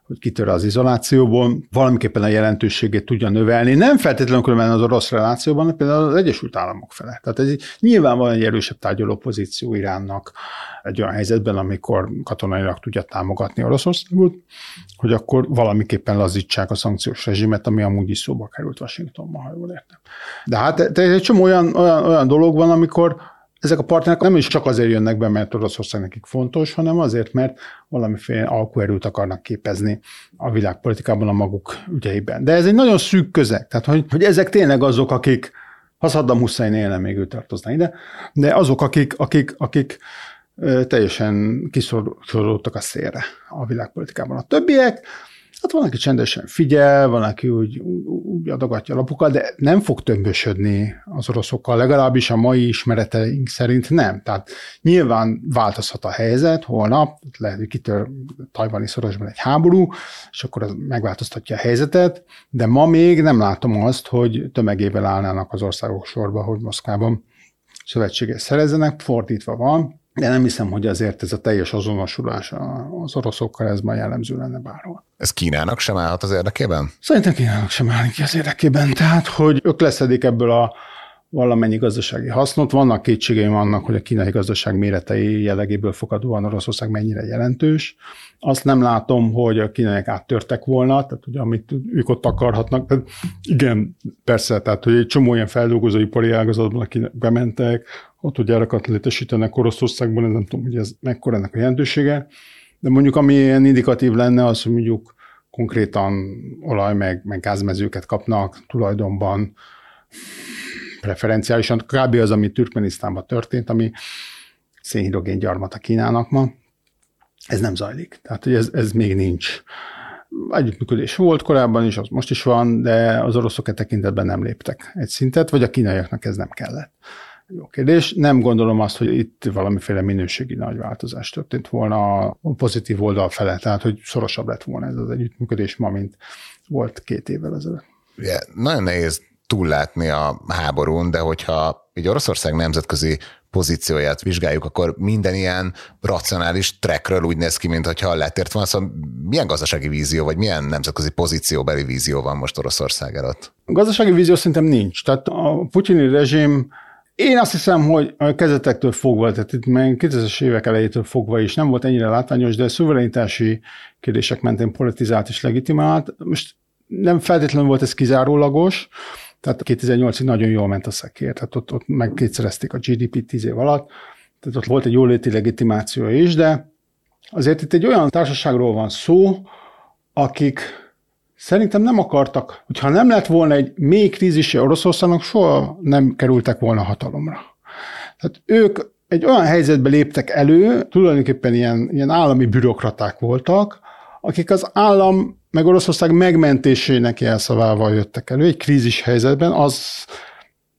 hogy kitör az izolációból, valamiképpen a jelentőségét tudja növelni. Nem feltétlenül különben az orosz relációban, például az Egyesült Államok fele. Tehát ez nyilvánvalóan egy erősebb tárgyaló pozíció Iránnak egy olyan helyzetben, amikor katonailag tudja támogatni Oroszországot, hogy akkor valamiképpen lazítsák a szankciós rezsimet, ami amúgy is szóba került Washingtonban, ha jól értem. De hát egy csomó olyan, olyan, olyan dolog van, amikor ezek a partnerek nem is csak azért jönnek be, mert Oroszország nekik fontos, hanem azért, mert valamiféle alkuerőt akarnak képezni a világpolitikában a maguk ügyeiben. De ez egy nagyon szűk közeg, tehát hogy, hogy ezek tényleg azok, akik, ha Saddam Hussein élne, még ő tartozna ide, de azok, akik, akik, akik teljesen kiszorultak a szélre a világpolitikában. A többiek, Hát van, aki csendesen figyel, van, aki úgy, úgy adogatja a lapokat, de nem fog tömbösödni az oroszokkal, legalábbis a mai ismereteink szerint nem. Tehát nyilván változhat a helyzet, holnap lehet, hogy kitör tajvani szorosban egy háború, és akkor az megváltoztatja a helyzetet, de ma még nem látom azt, hogy tömegével állnának az országok sorba, hogy Moszkvában szövetséget szerezzenek, fordítva van, de nem hiszem, hogy azért ez a teljes azonosulás az oroszokkal ez már jellemző lenne bárhol. Ez Kínának sem állhat az érdekében? Szerintem Kínának sem áll ki az érdekében. Tehát, hogy ők leszedik ebből a valamennyi gazdasági hasznot. Vannak kétségeim annak, hogy a kínai gazdaság méretei jellegéből fogadóan Oroszország mennyire jelentős. Azt nem látom, hogy a kínaiak áttörtek volna, tehát ugye amit ők ott akarhatnak. Tehát igen, persze, tehát hogy egy csomó ilyen feldolgozóipari ágazatban, akik bementek, ott, hogy gyárakat létesítenek Oroszországban, ez nem tudom, hogy ez mekkora ennek a jelentősége. De mondjuk ami ilyen indikatív lenne, az, hogy mondjuk konkrétan olaj meg, meg gázmezőket kapnak tulajdonban preferenciálisan. Kb. az, ami Türkmenisztánban történt, ami szénhidrogén gyarmat a Kínának ma. Ez nem zajlik. Tehát, hogy ez, ez még nincs. Együttműködés volt korábban is, az most is van, de az oroszok e tekintetben nem léptek egy szintet, vagy a kínaiaknak ez nem kellett. Jó kérdés. Nem gondolom azt, hogy itt valamiféle minőségi nagy változás történt volna a pozitív oldal fele, tehát hogy szorosabb lett volna ez az együttműködés ma, mint volt két évvel ezelőtt. Yeah, nagyon nehéz túllátni a háborún, de hogyha egy Oroszország nemzetközi pozícióját vizsgáljuk, akkor minden ilyen racionális trackről úgy néz ki, mintha letért volna. Szóval milyen gazdasági vízió, vagy milyen nemzetközi pozícióbeli vízió van most Oroszország előtt? A gazdasági vízió szerintem nincs. Tehát a putyini rezsim én azt hiszem, hogy a kezetektől fogva, tehát itt meg 2000-es évek elejétől fogva is nem volt ennyire látványos, de szuverenitási kérdések mentén politizált és legitimált. Most nem feltétlenül volt ez kizárólagos, tehát 2008-ig nagyon jól ment a szekér, tehát ott, ott megkétszerezték a GDP 10 év alatt, tehát ott volt egy jóléti legitimáció is, de azért itt egy olyan társaságról van szó, akik szerintem nem akartak, hogyha nem lett volna egy mély krízise Oroszországnak, soha nem kerültek volna hatalomra. Tehát ők egy olyan helyzetbe léptek elő, tulajdonképpen ilyen, ilyen állami bürokraták voltak, akik az állam meg Oroszország megmentésének jelszavával jöttek elő egy krízis helyzetben, az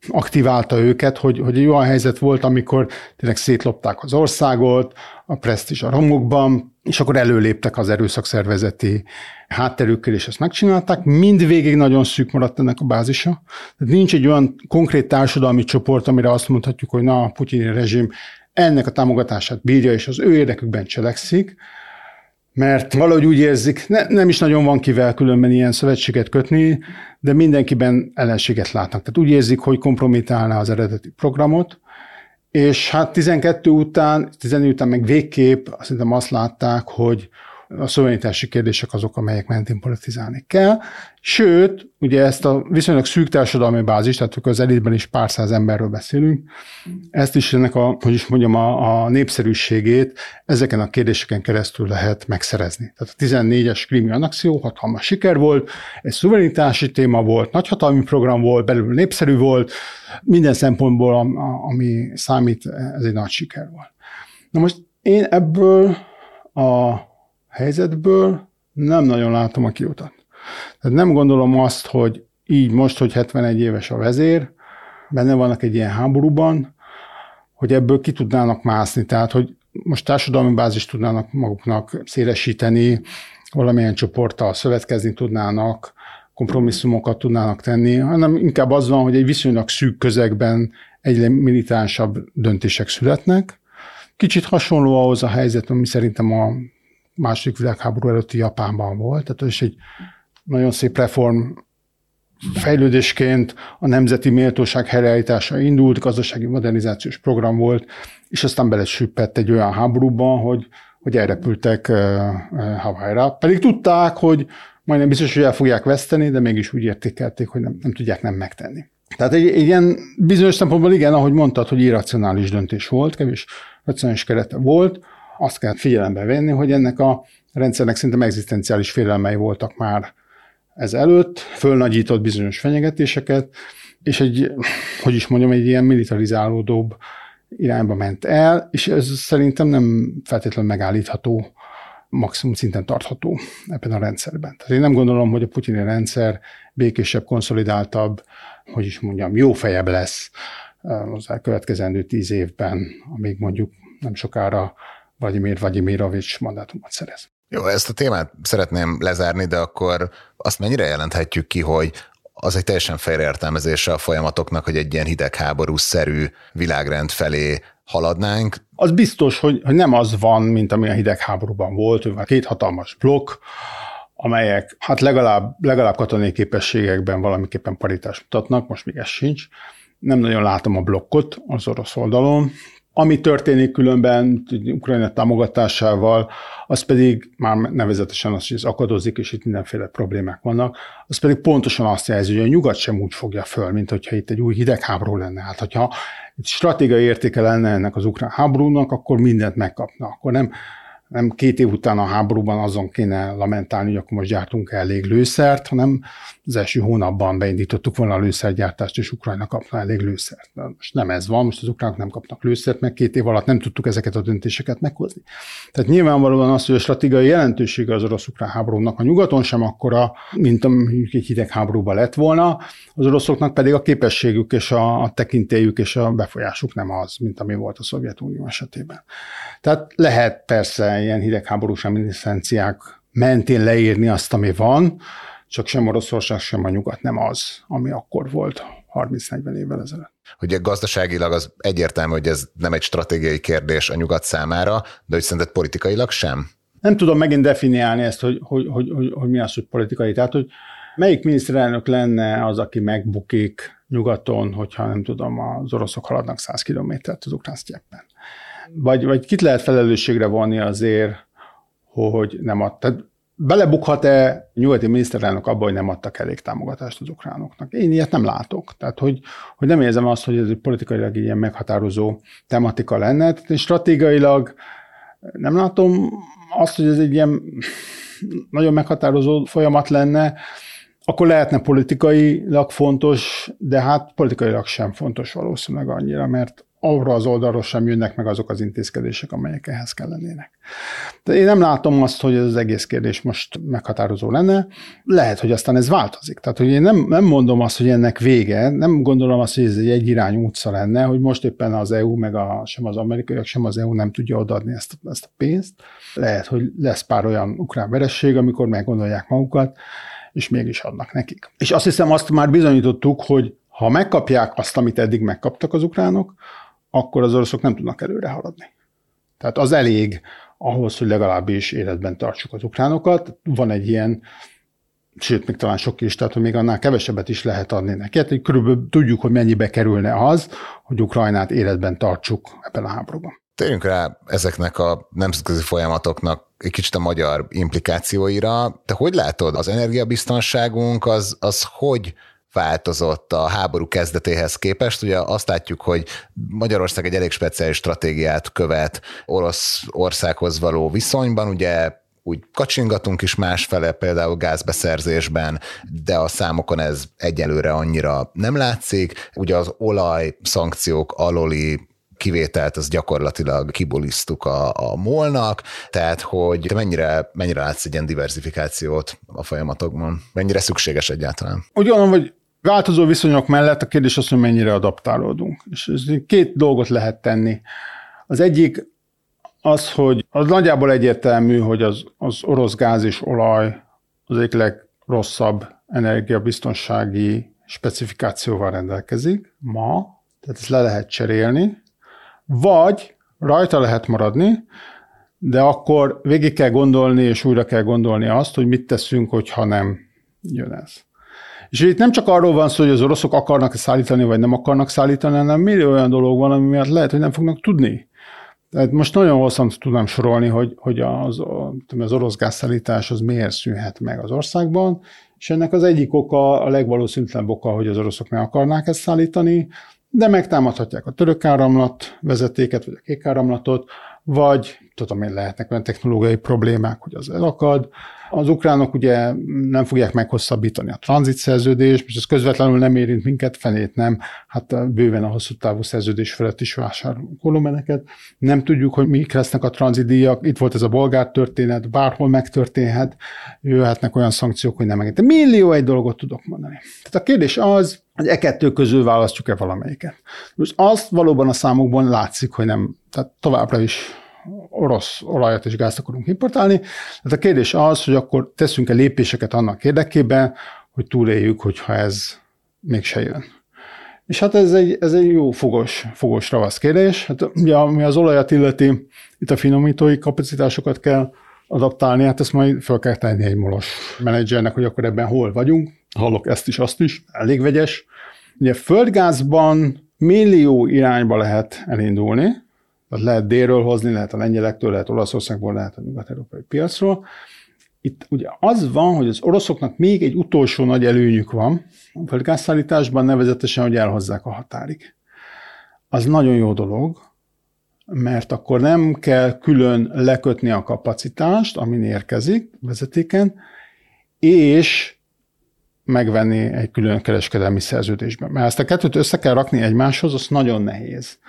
aktiválta őket, hogy, hogy egy olyan helyzet volt, amikor tényleg szétlopták az országot, a presztis a romokban, és akkor előléptek az erőszakszervezeti hátterükkel, és ezt megcsinálták. Mindvégig nagyon szűk maradt ennek a bázisa. Tehát nincs egy olyan konkrét társadalmi csoport, amire azt mondhatjuk, hogy na, a putyini rezsim ennek a támogatását bírja, és az ő érdekükben cselekszik, mert valahogy úgy érzik, ne, nem is nagyon van kivel különben ilyen szövetséget kötni, de mindenkiben ellenséget látnak. Tehát úgy érzik, hogy kompromitálná az eredeti programot, és hát 12 után, 14 után meg végképp szerintem azt látták, hogy a szuverenitási kérdések azok, amelyek mentén politizálni kell. Sőt, ugye ezt a viszonylag szűk társadalmi bázis, tehát az elitben is pár száz emberről beszélünk, ezt is ennek a, hogy is mondjam, a, a népszerűségét ezeken a kérdéseken keresztül lehet megszerezni. Tehát a 14-es krimi annexió hatalmas siker volt, egy szuverenitási téma volt, nagyhatalmi program volt, belül népszerű volt, minden szempontból, ami számít, ez egy nagy siker volt. Na most én ebből a helyzetből nem nagyon látom a kiutat. Tehát nem gondolom azt, hogy így most, hogy 71 éves a vezér, benne vannak egy ilyen háborúban, hogy ebből ki tudnának mászni, tehát hogy most társadalmi bázis tudnának maguknak szélesíteni, valamilyen csoporttal szövetkezni tudnának, kompromisszumokat tudnának tenni, hanem inkább az van, hogy egy viszonylag szűk közegben egyre militánsabb döntések születnek. Kicsit hasonló ahhoz a helyzet, ami szerintem a második világháború előtti Japánban volt, tehát ez egy nagyon szép reform fejlődésként a nemzeti méltóság helyreállítása indult, gazdasági modernizációs program volt, és aztán belesüppett egy olyan háborúban, hogy, hogy elrepültek Hawaii-ra. Pedig tudták, hogy majdnem biztos, hogy el fogják veszteni, de mégis úgy értékelték, hogy nem, nem tudják nem megtenni. Tehát egy, egy ilyen bizonyos szempontból igen, ahogy mondtad, hogy irracionális döntés volt, kevés racionális kerete volt, azt kell figyelembe venni, hogy ennek a rendszernek szerintem egzisztenciális félelmei voltak már ez előtt, fölnagyított bizonyos fenyegetéseket, és egy, hogy is mondjam, egy ilyen militarizálódóbb irányba ment el, és ez szerintem nem feltétlenül megállítható, maximum szinten tartható ebben a rendszerben. Tehát én nem gondolom, hogy a putyini rendszer békésebb, konszolidáltabb, hogy is mondjam, jó fejebb lesz eh, az elkövetkezendő tíz évben, amíg mondjuk nem sokára Vladimir Vladimirovics mandátumot szerez. Jó, ezt a témát szeretném lezárni, de akkor azt mennyire jelenthetjük ki, hogy az egy teljesen félreértelmezése a folyamatoknak, hogy egy ilyen hidegháború-szerű világrend felé haladnánk. Az biztos, hogy, hogy nem az van, mint ami a hidegháborúban volt, hogy van két hatalmas blokk, amelyek hát legalább, legalább katonai képességekben valamiképpen paritást mutatnak, most még ez sincs. Nem nagyon látom a blokkot az orosz oldalon, ami történik különben Ukrajna támogatásával, az pedig már nevezetesen az, hogy ez akadozik, és itt mindenféle problémák vannak, az pedig pontosan azt jelzi, hogy a nyugat sem úgy fogja föl, mint hogyha itt egy új hidegháború lenne. Hát, hogyha itt stratégiai értéke lenne ennek az ukrán háborúnak, akkor mindent megkapna. Akkor nem nem két év után a háborúban azon kéne lamentálni, hogy akkor most gyártunk elég lőszert, hanem az első hónapban beindítottuk volna a lőszergyártást, és Ukrajna kapna elég lőszert. De most nem ez van, most az ukránok nem kapnak lőszert, meg két év alatt nem tudtuk ezeket a döntéseket meghozni. Tehát nyilvánvalóan az, hogy a stratégiai jelentősége az orosz-ukrán háborúnak a nyugaton sem akkora, mint mondjuk egy hidegháborúban lett volna, az oroszoknak pedig a képességük és a, a tekintélyük és a befolyásuk nem az, mint ami volt a Szovjetunió esetében. Tehát lehet persze ilyen hidegháborús reminiszenciák mentén leírni azt, ami van, csak sem Oroszország, sem a nyugat nem az, ami akkor volt 30-40 évvel ezelőtt. Ugye gazdaságilag az egyértelmű, hogy ez nem egy stratégiai kérdés a nyugat számára, de hogy szerinted politikailag sem? Nem tudom megint definiálni ezt, hogy, hogy, hogy, hogy, hogy mi az, hogy politikai. Tehát, hogy melyik miniszterelnök lenne az, aki megbukik nyugaton, hogyha nem tudom, az oroszok haladnak 100 kilométert az ukrán sztyeppen. Vagy, vagy kit lehet felelősségre vonni azért, hogy nem ad. Tehát belebukhat-e nyugati miniszterelnök abba, hogy nem adtak elég támogatást az ukránoknak? Én ilyet nem látok. Tehát, hogy, hogy nem érzem azt, hogy ez egy politikailag ilyen meghatározó tematika lenne. Én stratégiailag nem látom azt, hogy ez egy ilyen nagyon meghatározó folyamat lenne, akkor lehetne politikailag fontos, de hát politikailag sem fontos valószínűleg annyira, mert arra az oldalról sem jönnek meg azok az intézkedések, amelyek ehhez kellenének. De én nem látom azt, hogy ez az egész kérdés most meghatározó lenne. Lehet, hogy aztán ez változik. Tehát, hogy én nem, nem mondom azt, hogy ennek vége, nem gondolom azt, hogy ez egy egyirányú utca lenne, hogy most éppen az EU, meg a, sem az amerikaiak, sem az EU nem tudja odaadni ezt, ezt a pénzt. Lehet, hogy lesz pár olyan ukrán veresség, amikor meggondolják magukat, és mégis adnak nekik. És azt hiszem, azt már bizonyítottuk, hogy ha megkapják azt, amit eddig megkaptak az ukránok, akkor az oroszok nem tudnak előre haladni. Tehát az elég ahhoz, hogy legalábbis életben tartsuk az ukránokat. Van egy ilyen, sőt, még talán sok is, tehát hogy még annál kevesebbet is lehet adni neki. Hát körülbelül tudjuk, hogy mennyibe kerülne az, hogy Ukrajnát életben tartsuk ebben a háborúban. Térjünk rá ezeknek a nemzetközi folyamatoknak egy kicsit a magyar implikációira. Te hogy látod, az energiabiztonságunk az, az hogy változott a háború kezdetéhez képest. Ugye azt látjuk, hogy Magyarország egy elég speciális stratégiát követ orosz országhoz való viszonyban, ugye úgy kacsingatunk is másfele, például gázbeszerzésben, de a számokon ez egyelőre annyira nem látszik. Ugye az olaj szankciók aloli kivételt, az gyakorlatilag kibulisztuk a, a molnak, tehát hogy mennyire, mennyire látsz egy ilyen diversifikációt a folyamatokban? Mennyire szükséges egyáltalán? Úgy gondolom, hogy változó viszonyok mellett a kérdés az, hogy mennyire adaptálódunk. És két dolgot lehet tenni. Az egyik az, hogy az nagyjából egyértelmű, hogy az, az orosz gáz és olaj az egyik legrosszabb energiabiztonsági specifikációval rendelkezik ma, tehát ezt le lehet cserélni, vagy rajta lehet maradni, de akkor végig kell gondolni, és újra kell gondolni azt, hogy mit teszünk, hogyha nem jön ez. És itt nem csak arról van szó, hogy az oroszok akarnak szállítani, vagy nem akarnak szállítani, hanem millió olyan dolog van, ami miatt lehet, hogy nem fognak tudni. Tehát most nagyon hosszan tudnám sorolni, hogy, hogy az, az orosz gázszállítás az miért szűnhet meg az országban, és ennek az egyik oka, a legvalószínűtlenebb oka, hogy az oroszok ne akarnák ezt szállítani, de megtámadhatják a török áramlat vezetéket, vagy a kék áramlatot, vagy tudom én, lehetnek olyan technológiai problémák, hogy az elakad. Az ukránok ugye nem fogják meghosszabbítani a tranzit szerződést, és ez közvetlenül nem érint minket, fenét nem, hát bőven a hosszú távú szerződés felett is vásárolunk kolomeneket. Nem tudjuk, hogy mik lesznek a tranzitdíjak, itt volt ez a bolgár történet, bárhol megtörténhet, jöhetnek olyan szankciók, hogy nem megint. Millió egy dolgot tudok mondani. Tehát a kérdés az, hogy e kettő közül választjuk-e valamelyiket. Most azt valóban a számokban látszik, hogy nem, tehát továbbra is orosz olajat és gázt akarunk importálni. Tehát a kérdés az, hogy akkor teszünk-e lépéseket annak érdekében, hogy túléljük, hogyha ez mégse jön. És hát ez egy, ez egy jó fogos, fogos ravasz kérdés. Hát ugye, ami az olajat illeti, itt a finomítói kapacitásokat kell adaptálni, hát ezt majd fel kell tenni egy molos menedzsernek, hogy akkor ebben hol vagyunk. Hallok ezt is, azt is, elég vegyes. Ugye földgázban millió irányba lehet elindulni, tehát lehet délről hozni, lehet a lengyelektől, lehet Olaszországból, lehet a nyugat-európai piacról. Itt ugye az van, hogy az oroszoknak még egy utolsó nagy előnyük van a földgázszállításban, nevezetesen, hogy elhozzák a határig. Az nagyon jó dolog, mert akkor nem kell külön lekötni a kapacitást, amin érkezik vezetéken, és megvenni egy külön kereskedelmi szerződésben. Mert ezt a kettőt össze kell rakni egymáshoz, az nagyon nehéz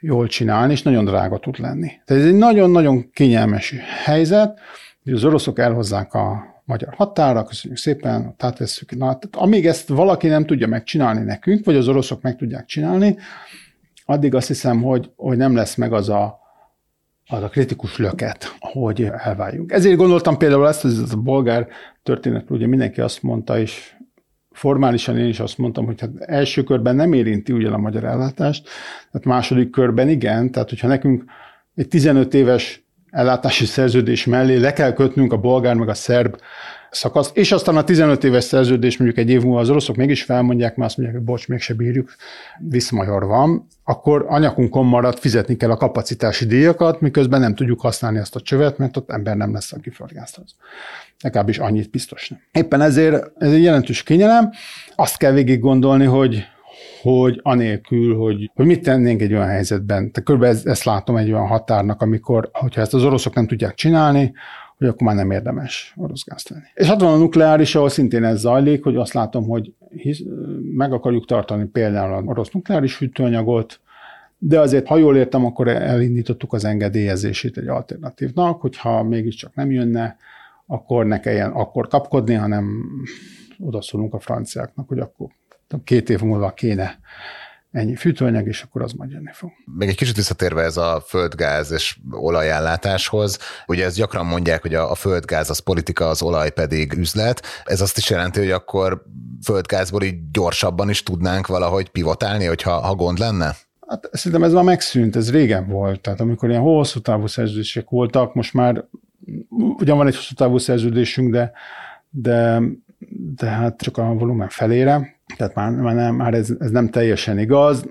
jól csinálni, és nagyon drága tud lenni. Tehát ez egy nagyon-nagyon kényelmes helyzet, hogy az oroszok elhozzák a magyar határa, köszönjük szépen, átvesszük. Na, tehát amíg ezt valaki nem tudja megcsinálni nekünk, vagy az oroszok meg tudják csinálni, addig azt hiszem, hogy, hogy nem lesz meg az a, az a kritikus löket, hogy elváljunk. Ezért gondoltam például ezt, ez a bolgár történet, ugye mindenki azt mondta, és formálisan én is azt mondtam, hogy hát első körben nem érinti ugyan a magyar ellátást, tehát második körben igen, tehát hogyha nekünk egy 15 éves ellátási szerződés mellé le kell kötnünk a bolgár meg a szerb szakaszt, és aztán a 15 éves szerződés mondjuk egy év múlva az oroszok mégis felmondják, mert azt mondják, hogy bocs, mégse bírjuk, viszmajor van, akkor anyakunkon marad fizetni kell a kapacitási díjakat, miközben nem tudjuk használni azt a csövet, mert ott ember nem lesz, aki földgázhoz. Legalábbis annyit biztos nem. Éppen ezért ez egy jelentős kényelem. Azt kell végig gondolni, hogy hogy anélkül, hogy, hogy mit tennénk egy olyan helyzetben. Tehát körülbelül ezt, ezt látom egy olyan határnak, amikor, hogyha ezt az oroszok nem tudják csinálni, hogy akkor már nem érdemes orosz gázt venni. És hát van a nukleáris, ahol szintén ez zajlik, hogy azt látom, hogy hisz, meg akarjuk tartani például az orosz nukleáris fűtőanyagot, de azért, ha jól értem, akkor elindítottuk az engedélyezését egy alternatívnak, hogyha mégiscsak nem jönne, akkor ne kelljen akkor kapkodni, hanem odaszólunk a franciáknak, hogy akkor két év múlva kéne ennyi fűtőanyag, és akkor az majd jönni fog. Még egy kicsit visszatérve ez a földgáz és olajellátáshoz, ugye ezt gyakran mondják, hogy a, a földgáz az politika, az olaj pedig üzlet. Ez azt is jelenti, hogy akkor földgázból így gyorsabban is tudnánk valahogy pivotálni, hogyha ha gond lenne? Hát szerintem ez már megszűnt, ez régen volt. Tehát amikor ilyen hosszú távú szerződések voltak, most már ugyan van egy hosszú távú szerződésünk, de, de, de hát csak a volumen felére, tehát már, már, nem, már ez, ez nem teljesen igaz.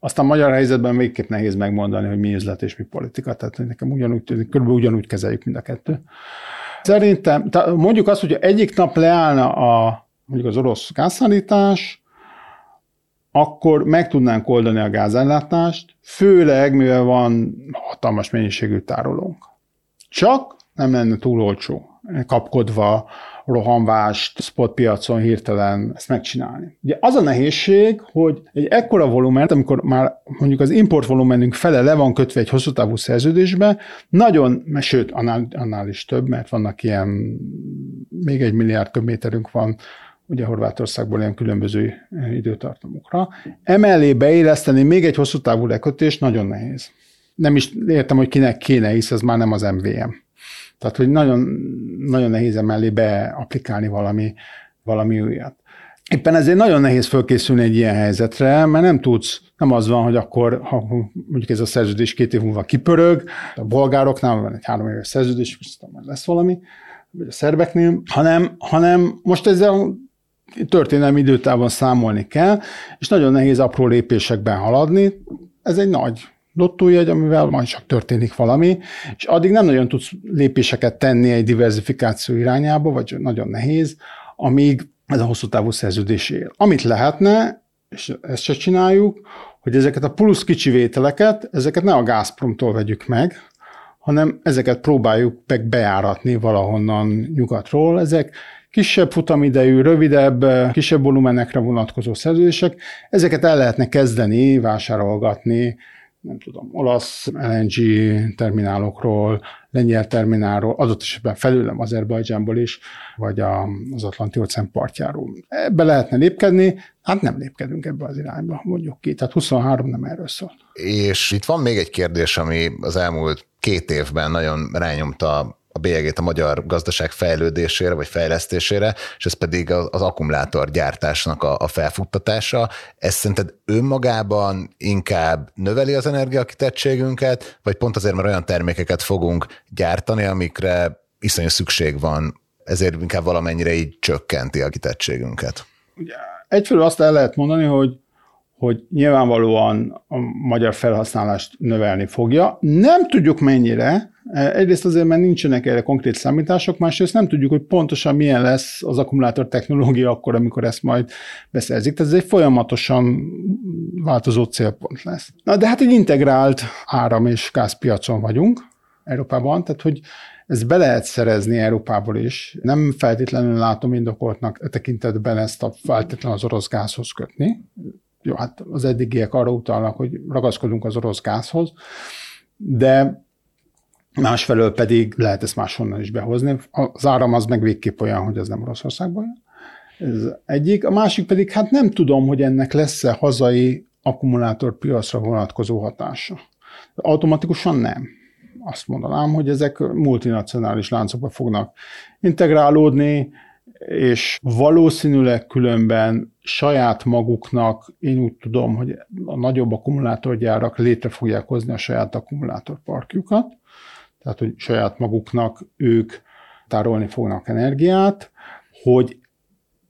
Aztán magyar helyzetben végképp nehéz megmondani, hogy mi üzlet és mi politika, tehát nekem ugyanúgy, körülbelül ugyanúgy kezeljük mind a kettő. Szerintem, mondjuk azt, hogy egyik nap leállna a, mondjuk az orosz gázszállítás, akkor meg tudnánk oldani a gázellátást, főleg mivel van hatalmas mennyiségű tárolónk. Csak nem lenne túl olcsó, kapkodva rohanvást spotpiacon hirtelen ezt megcsinálni. Ugye az a nehézség, hogy egy ekkora volument, amikor már mondjuk az import volumenünk fele le van kötve egy hosszú távú szerződésbe, nagyon, sőt, annál, annál is több, mert vannak ilyen, még egy milliárd köbméterünk van ugye Horvátországból ilyen különböző időtartamokra. Emellé beéleszteni még egy hosszú távú lekötés nagyon nehéz. Nem is értem, hogy kinek kéne, hisz ez már nem az MVM. Tehát, hogy nagyon, nagyon nehéz emellé beaplikálni valami, valami újat. Éppen ezért nagyon nehéz fölkészülni egy ilyen helyzetre, mert nem tudsz, nem az van, hogy akkor, ha mondjuk ez a szerződés két év múlva kipörög, a bolgároknál van egy három éves szerződés, aztán majd lesz valami, vagy a szerbeknél, hanem, hanem most ezzel történelmi időtávon számolni kell, és nagyon nehéz apró lépésekben haladni. Ez egy nagy lottójegy, amivel majd csak történik valami, és addig nem nagyon tudsz lépéseket tenni egy diversifikáció irányába, vagy nagyon nehéz, amíg ez a hosszú távú szerződés él. Amit lehetne, és ezt se csináljuk, hogy ezeket a plusz kicsi vételeket, ezeket ne a Gazpromtól vegyük meg, hanem ezeket próbáljuk meg bejáratni valahonnan nyugatról. Ezek kisebb futamidejű, rövidebb, kisebb volumenekre vonatkozó szerződések, ezeket el lehetne kezdeni vásárolgatni nem tudom, olasz LNG terminálokról, lengyel terminálról, adott esetben felülem Azerbajdzsánból is, vagy az Atlanti óceán partjáról. Ebbe lehetne lépkedni, hát nem lépkedünk ebbe az irányba, mondjuk ki. Tehát 23 nem erről szól. És itt van még egy kérdés, ami az elmúlt két évben nagyon rányomta a bélyegét a magyar gazdaság fejlődésére vagy fejlesztésére, és ez pedig az, az akkumulátorgyártásnak a, a felfuttatása. Ez szerinted önmagában inkább növeli az energiakitettségünket, vagy pont azért, mert olyan termékeket fogunk gyártani, amikre iszonyú szükség van, ezért inkább valamennyire így csökkenti a kitettségünket? Egyfelől azt el lehet mondani, hogy hogy nyilvánvalóan a magyar felhasználást növelni fogja. Nem tudjuk mennyire, egyrészt azért, mert nincsenek erre konkrét számítások, másrészt nem tudjuk, hogy pontosan milyen lesz az akkumulátor technológia akkor, amikor ezt majd beszerzik. Tehát ez egy folyamatosan változó célpont lesz. Na, de hát egy integrált áram- és gázpiacon vagyunk Európában, tehát hogy ezt be lehet szerezni Európából is. Nem feltétlenül látom indokoltnak e tekintetben ezt a feltétlenül az orosz gázhoz kötni. Jó, hát az eddigiek arra utalnak, hogy ragaszkodunk az orosz gázhoz, de másfelől pedig lehet ezt máshonnan is behozni. Az áram az meg végképp olyan, hogy ez nem Oroszországban jön. Ez egyik. A másik pedig, hát nem tudom, hogy ennek lesz-e hazai akkumulátorpiacra vonatkozó hatása. Automatikusan nem. Azt mondanám, hogy ezek multinacionális láncokba fognak integrálódni, és valószínűleg különben saját maguknak, én úgy tudom, hogy a nagyobb akkumulátorgyárak létre fogják hozni a saját akkumulátorparkjukat, tehát hogy saját maguknak ők tárolni fognak energiát, hogy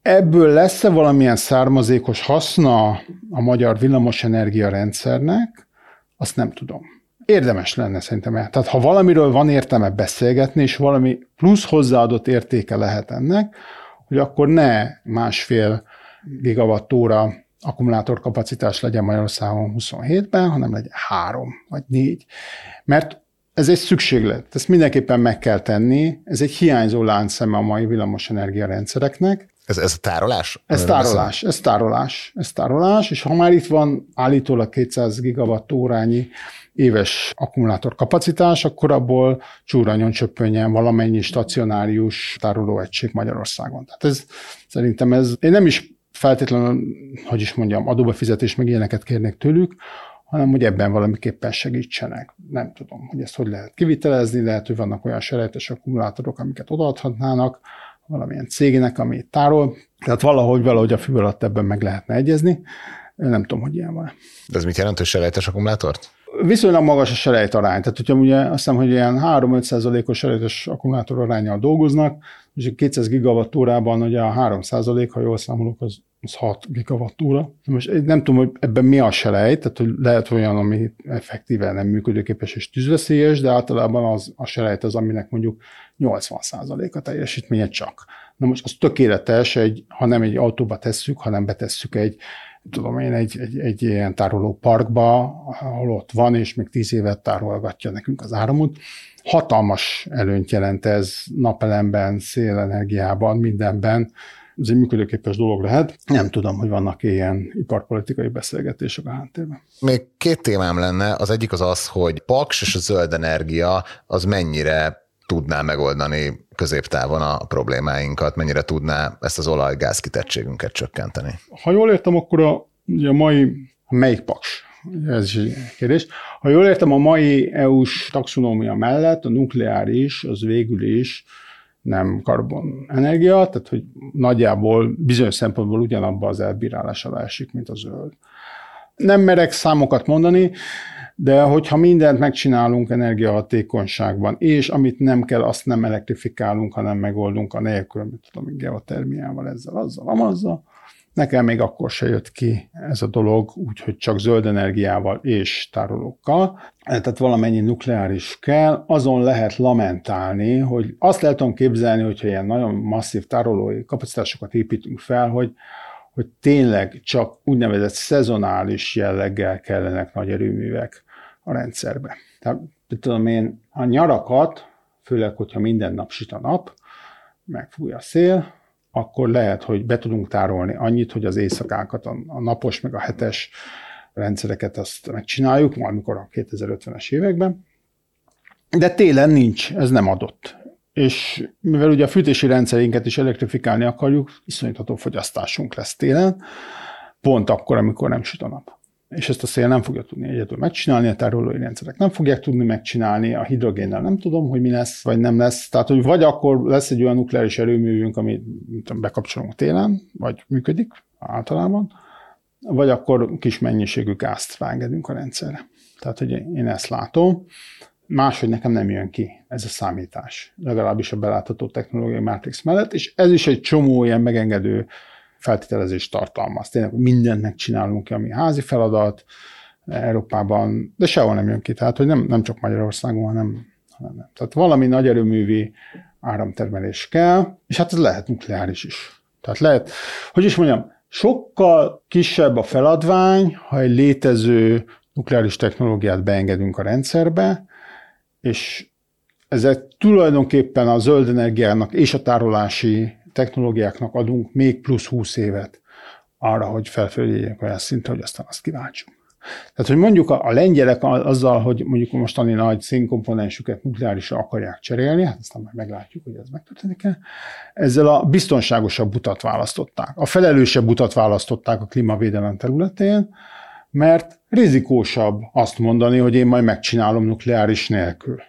ebből lesz-e valamilyen származékos haszna a magyar villamosenergia rendszernek, azt nem tudom. Érdemes lenne szerintem. Tehát ha valamiről van értelme beszélgetni, és valami plusz hozzáadott értéke lehet ennek, hogy akkor ne másfél gigawattóra akkumulátorkapacitás legyen Magyarországon 27-ben, hanem legyen három vagy négy. Mert ez egy szükséglet, ezt mindenképpen meg kell tenni, ez egy hiányzó láncszeme a mai villamosenergia rendszereknek. Ez, ez a tárolás? Ez tárolás, ez tárolás, ez tárolás, és ha már itt van állítólag 200 gigawattórányi éves akkumulátor kapacitás, akkor abból csúranyon csöppönjen valamennyi stacionárius tárolóegység Magyarországon. Tehát ez szerintem ez, én nem is feltétlenül, hogy is mondjam, adóbefizetés meg ilyeneket kérnék tőlük, hanem hogy ebben valamiképpen segítsenek. Nem tudom, hogy ezt hogy lehet kivitelezni, lehet, hogy vannak olyan selejtes akkumulátorok, amiket odaadhatnának valamilyen cégnek, ami tárol. Tehát valahogy, valahogy a fű alatt ebben meg lehetne egyezni. Nem tudom, hogy ilyen van. De ez mit jelent, hogy selejtes akkumulátort? Viszonylag magas a selejt arány. Tehát, hogyha ugye azt hiszem, hogy ilyen 3-5 százalékos selejtes akkumulátor arányal dolgoznak, és 200 gigawattórában ugye a 3 százalék, ha jól számolok, az az 6 gigawattúra. Most nem tudom, hogy ebben mi a selej, tehát hogy lehet olyan, ami effektíven nem működőképes és tűzveszélyes, de általában az, a selejt az, aminek mondjuk 80% a teljesítménye csak. Na most az tökéletes, egy, ha nem egy autóba tesszük, hanem betesszük egy, tudom én, egy, egy, egy ilyen tároló parkba, ahol ott van, és még tíz évet tárolgatja nekünk az áramot. Hatalmas előnyt jelent ez napelemben, szélenergiában, mindenben, ez egy működőképes dolog lehet. Nem tudom, hogy vannak ilyen iparpolitikai beszélgetések a háttérben. Még két témám lenne. Az egyik az az, hogy Paks és a zöld energia az mennyire tudná megoldani középtávon a problémáinkat, mennyire tudná ezt az olaj-gáz kitettségünket csökkenteni? Ha jól értem, akkor a, ugye a mai, melyik paks? Ez is egy kérdés. Ha jól értem, a mai EU-s taxonómia mellett a nukleáris az végül is nem karbon energia, tehát hogy nagyjából bizonyos szempontból ugyanabba az elbírálás alá esik, mint a zöld. Nem merek számokat mondani, de hogyha mindent megcsinálunk energiahatékonyságban, és amit nem kell, azt nem elektrifikálunk, hanem megoldunk a nélkül, mint tudom, geotermiával, ezzel, azzal, amazzal, Nekem még akkor se jött ki ez a dolog, úgyhogy csak zöld energiával és tárolókkal. Tehát valamennyi nukleáris kell, azon lehet lamentálni, hogy azt lehet képzelni, hogyha ilyen nagyon masszív tárolói kapacitásokat építünk fel, hogy, hogy tényleg csak úgynevezett szezonális jelleggel kellenek nagy erőművek a rendszerbe. Tehát tudom én, a nyarakat, főleg, hogyha minden nap süt a nap, megfúj a szél, akkor lehet, hogy be tudunk tárolni annyit, hogy az éjszakákat, a napos meg a hetes rendszereket azt megcsináljuk, valamikor a 2050-es években. De télen nincs, ez nem adott. És mivel ugye a fűtési rendszerinket is elektrifikálni akarjuk, iszonyatható fogyasztásunk lesz télen, pont akkor, amikor nem süt a nap és ezt a szél nem fogja tudni egyedül megcsinálni, a tárolói rendszerek nem fogják tudni megcsinálni, a hidrogénnel nem tudom, hogy mi lesz, vagy nem lesz. Tehát, hogy vagy akkor lesz egy olyan nukleáris erőművünk, amit bekapcsolunk télen, vagy működik általában, vagy akkor kis mennyiségű gázt ráengedünk a rendszerre. Tehát, hogy én ezt látom. Máshogy nekem nem jön ki ez a számítás, legalábbis a belátható technológiai Matrix mellett, és ez is egy csomó ilyen megengedő feltételezést tartalmaz. Tényleg mindent megcsinálunk, ami házi feladat, Európában, de sehol nem jön ki. Tehát, hogy nem, nem csak Magyarországon, hanem, hanem nem. Tehát valami nagy erőművi áramtermelés kell, és hát ez lehet nukleáris is. Tehát lehet, hogy is mondjam, sokkal kisebb a feladvány, ha egy létező nukleáris technológiát beengedünk a rendszerbe, és ezzel tulajdonképpen a zöld energiának és a tárolási technológiáknak adunk még plusz 20 évet arra, hogy felföljeljék olyan szintre, hogy aztán azt kiváltsuk. Tehát, hogy mondjuk a, a lengyelek azzal, hogy mondjuk mostani nagy szénkomponensüket nukleárisra akarják cserélni, hát aztán majd meglátjuk, hogy ez megtörténik-e, ezzel a biztonságosabb utat választották. A felelősebb utat választották a klímavédelem területén, mert rizikósabb azt mondani, hogy én majd megcsinálom nukleáris nélkül.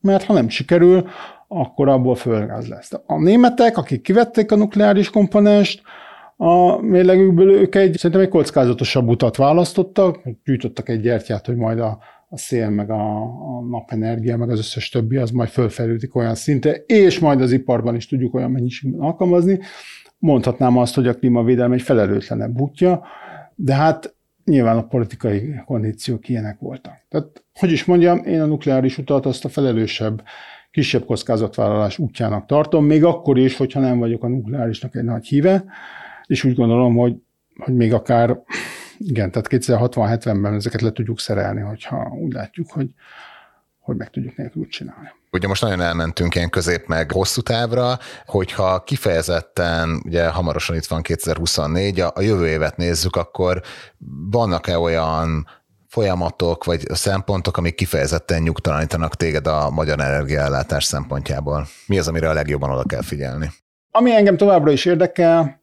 Mert ha nem sikerül, akkor abból földgáz lesz. A németek, akik kivették a nukleáris komponenst, a mérlegükből ők egy, szerintem egy kockázatosabb utat választottak, gyűjtöttek egy gyertyát, hogy majd a, a szél, meg a, a napenergia, meg az összes többi, az majd fölfejlődik olyan szintre, és majd az iparban is tudjuk olyan mennyiségben alkalmazni. Mondhatnám azt, hogy a klímavédelem egy felelőtlenebb útja, de hát nyilván a politikai kondíciók ilyenek voltak. Tehát, hogy is mondjam, én a nukleáris utat azt a felelősebb, kisebb kockázatvállalás útjának tartom, még akkor is, hogyha nem vagyok a nukleárisnak egy nagy híve, és úgy gondolom, hogy, hogy még akár, igen, tehát 2060-70-ben ezeket le tudjuk szerelni, hogyha úgy látjuk, hogy, hogy meg tudjuk nélkül csinálni. Ugye most nagyon elmentünk ilyen közép meg hosszú távra, hogyha kifejezetten, ugye hamarosan itt van 2024, a, a jövő évet nézzük, akkor vannak-e olyan folyamatok vagy szempontok, amik kifejezetten nyugtalanítanak téged a magyar energiaellátás szempontjából? Mi az, amire a legjobban oda kell figyelni? Ami engem továbbra is érdekel,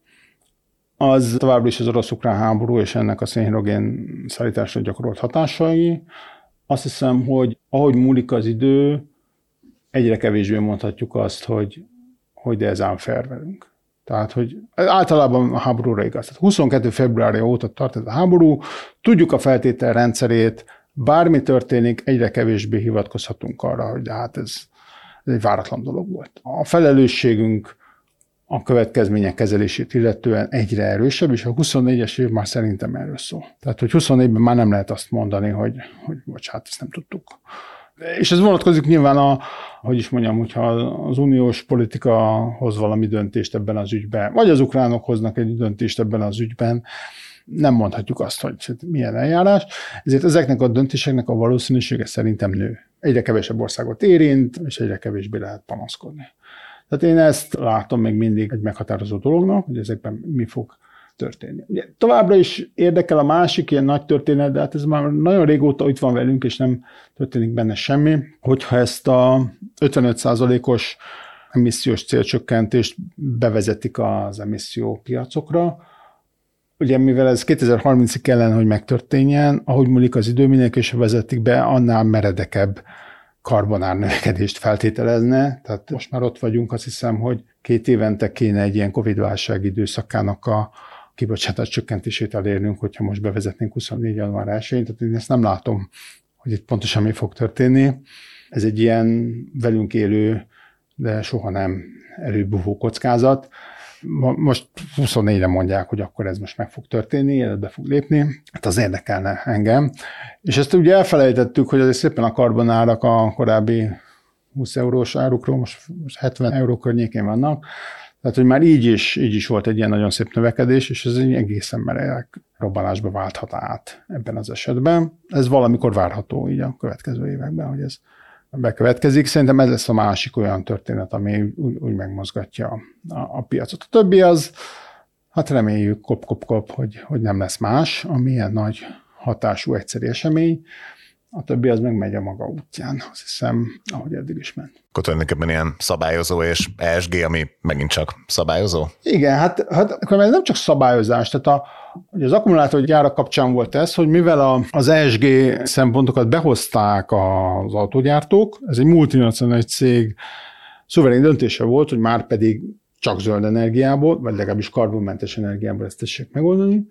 az továbbra is az orosz-ukrán háború és ennek a szénhidrogén szállításra gyakorolt hatásai. Azt hiszem, hogy ahogy múlik az idő, egyre kevésbé mondhatjuk azt, hogy, hogy de ez ám velünk. Tehát, hogy általában a háborúra igaz. Tehát 22. februárja óta tart ez a háború, tudjuk a feltétel rendszerét, bármi történik, egyre kevésbé hivatkozhatunk arra, hogy de hát ez, ez egy váratlan dolog volt. A felelősségünk a következmények kezelését illetően egyre erősebb, és a 24-es év már szerintem erről szól. Tehát, hogy 24-ben már nem lehet azt mondani, hogy, hogy bocsánat, ezt nem tudtuk. És ez vonatkozik nyilván a, hogy is mondjam, hogyha az uniós politika hoz valami döntést ebben az ügyben, vagy az ukránok hoznak egy döntést ebben az ügyben, nem mondhatjuk azt, hogy milyen eljárás. Ezért ezeknek a döntéseknek a valószínűsége szerintem nő. Egyre kevesebb országot érint, és egyre kevésbé lehet panaszkodni. Tehát én ezt látom még mindig egy meghatározó dolognak, hogy ezekben mi fog történni. Ugye, továbbra is érdekel a másik ilyen nagy történet, de hát ez már nagyon régóta itt van velünk, és nem történik benne semmi, hogyha ezt a 55%-os emissziós célcsökkentést bevezetik az emisszió piacokra, ugye mivel ez 2030-ig kellene, hogy megtörténjen, ahogy múlik az idő, minél vezetik be, annál meredekebb karbonár növekedést feltételezne, tehát most már ott vagyunk, azt hiszem, hogy két évente kéne egy ilyen Covid-válság időszakának a kibocsátás csökkentését elérnünk, hogyha most bevezetnénk 24. január 1-én, tehát én ezt nem látom, hogy itt pontosan mi fog történni. Ez egy ilyen velünk élő, de soha nem előbúvó kockázat most 24-re mondják, hogy akkor ez most meg fog történni, életbe fog lépni, hát az érdekelne engem. És ezt ugye elfelejtettük, hogy azért szépen a karbonárak a korábbi 20 eurós árukról most, most 70 euró környékén vannak, tehát, hogy már így is, így is volt egy ilyen nagyon szép növekedés, és ez egy egészen merejek robbanásba válthat át ebben az esetben. Ez valamikor várható így a következő években, hogy ez bekövetkezik. Szerintem ez lesz a másik olyan történet, ami úgy, úgy megmozgatja a, a piacot. A többi az, hát reméljük kop-kop-kop, hogy, hogy nem lesz más, ami ilyen nagy hatású egyszerű esemény. A többi az meg megy a maga útján, azt hiszem, ahogy eddig is ment. Akkor tulajdonképpen ilyen szabályozó és ESG, ami megint csak szabályozó? Igen, hát, hát akkor ez nem csak szabályozás, tehát a, Ugye az akkumulátor gyárak kapcsán volt ez, hogy mivel a, az ESG szempontokat behozták az autógyártók, ez egy multinacionális cég szuverén döntése volt, hogy már pedig csak zöld energiából, vagy legalábbis karbonmentes energiából ezt tessék megoldani.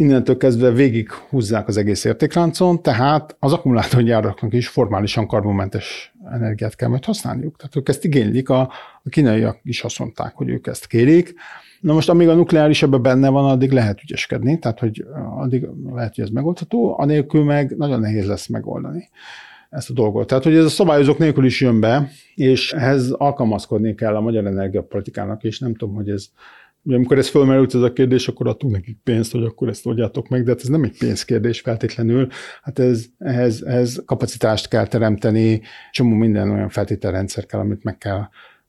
Innentől kezdve végig húzzák az egész értékláncon, tehát az akkumulátorgyáraknak is formálisan karbonmentes energiát kell majd használniuk. Tehát ők ezt igénylik, a, a kínaiak is azt mondták, hogy ők ezt kérik. Na most, amíg a nukleáris ebben benne van, addig lehet ügyeskedni, tehát hogy addig lehet, hogy ez megoldható, anélkül meg nagyon nehéz lesz megoldani ezt a dolgot. Tehát, hogy ez a szabályozók nélkül is jön be, és ehhez alkalmazkodni kell a magyar energiapolitikának, és nem tudom, hogy ez Ugye, amikor ez fölmerült ez a kérdés, akkor adtunk nekik pénzt, hogy akkor ezt oldjátok meg, de hát ez nem egy pénzkérdés feltétlenül, hát ez, ehhez, ehhez kapacitást kell teremteni, csomó minden olyan feltételrendszer kell, amit meg kell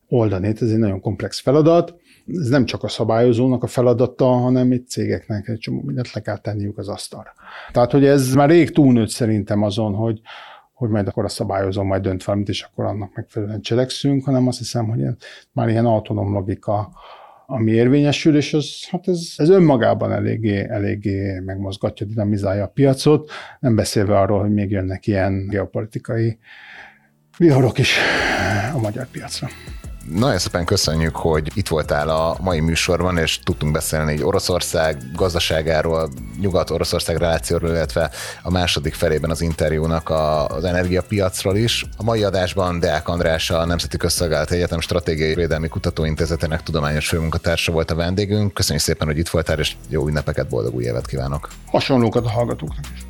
oldani. Hát ez egy nagyon komplex feladat. Ez nem csak a szabályozónak a feladata, hanem egy cégeknek egy csomó mindent le kell tenniük az asztalra. Tehát, hogy ez már rég túlnőtt szerintem azon, hogy, hogy majd akkor a szabályozó majd dönt valamit, és akkor annak megfelelően cselekszünk, hanem azt hiszem, hogy már ilyen autonóm logika, ami érvényesül, és az, hát ez, ez önmagában eléggé, eléggé megmozgatja, dinamizálja a piacot, nem beszélve arról, hogy még jönnek ilyen geopolitikai viharok is a magyar piacra. Nagyon szépen köszönjük, hogy itt voltál a mai műsorban, és tudtunk beszélni egy Oroszország gazdaságáról, Nyugat-Oroszország relációról, illetve a második felében az interjúnak az energiapiacról is. A mai adásban Deák András, a Nemzeti Közszolgálat Egyetem Stratégiai Védelmi Kutatóintézetének tudományos főmunkatársa volt a vendégünk. Köszönjük szépen, hogy itt voltál, és jó ünnepeket, boldog új évet kívánok! Hasonlókat a hallgatóknak is!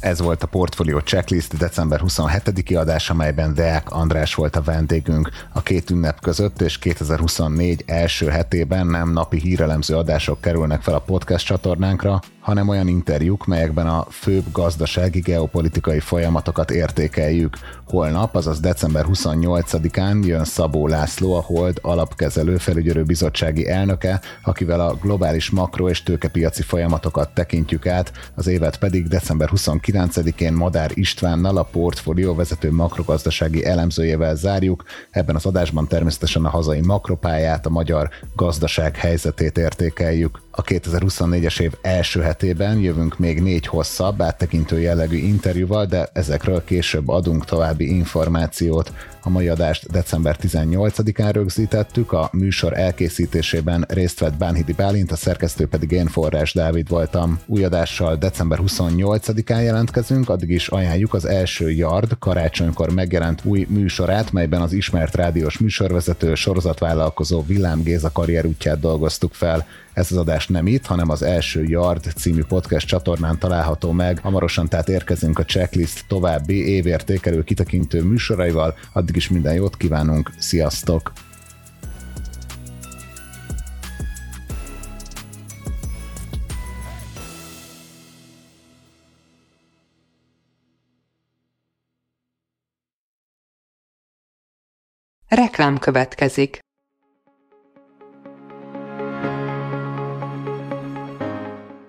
Ez volt a Portfolio Checklist december 27-i adás, amelyben Deák András volt a vendégünk. A két ünnep között és 2024 első hetében nem napi hírelemző adások kerülnek fel a podcast csatornánkra, hanem olyan interjúk, melyekben a főbb gazdasági geopolitikai folyamatokat értékeljük. Holnap, azaz december 28-án jön Szabó László, a Hold alapkezelő felügyelő bizottsági elnöke, akivel a globális makro- és tőkepiaci folyamatokat tekintjük át, az évet pedig december 29-én Madár Istvánnal, a portfólió vezető makrogazdasági elemzőjével zárjuk. Ebben az adásban természetesen a hazai makropályát, a magyar gazdaság helyzetét értékeljük. A 2024-es év első hetében jövünk még négy hosszabb, áttekintő jellegű interjúval, de ezekről később adunk további információt. A mai adást december 18-án rögzítettük, a műsor elkészítésében részt vett Bánhidi Bálint, a szerkesztő pedig én Forrás Dávid voltam. Új adással december 28-án jelentkezünk, addig is ajánljuk az első Yard karácsonykor megjelent új műsorát, melyben az ismert rádiós műsorvezető, sorozatvállalkozó Villám Géza karrierútját dolgoztuk fel. Ez az adás nem itt, hanem az első Yard című podcast csatornán található meg. Hamarosan tehát érkezünk a checklist további évértékelő kitekintő műsoraival. Addig is minden jót kívánunk, sziasztok! Reklám következik.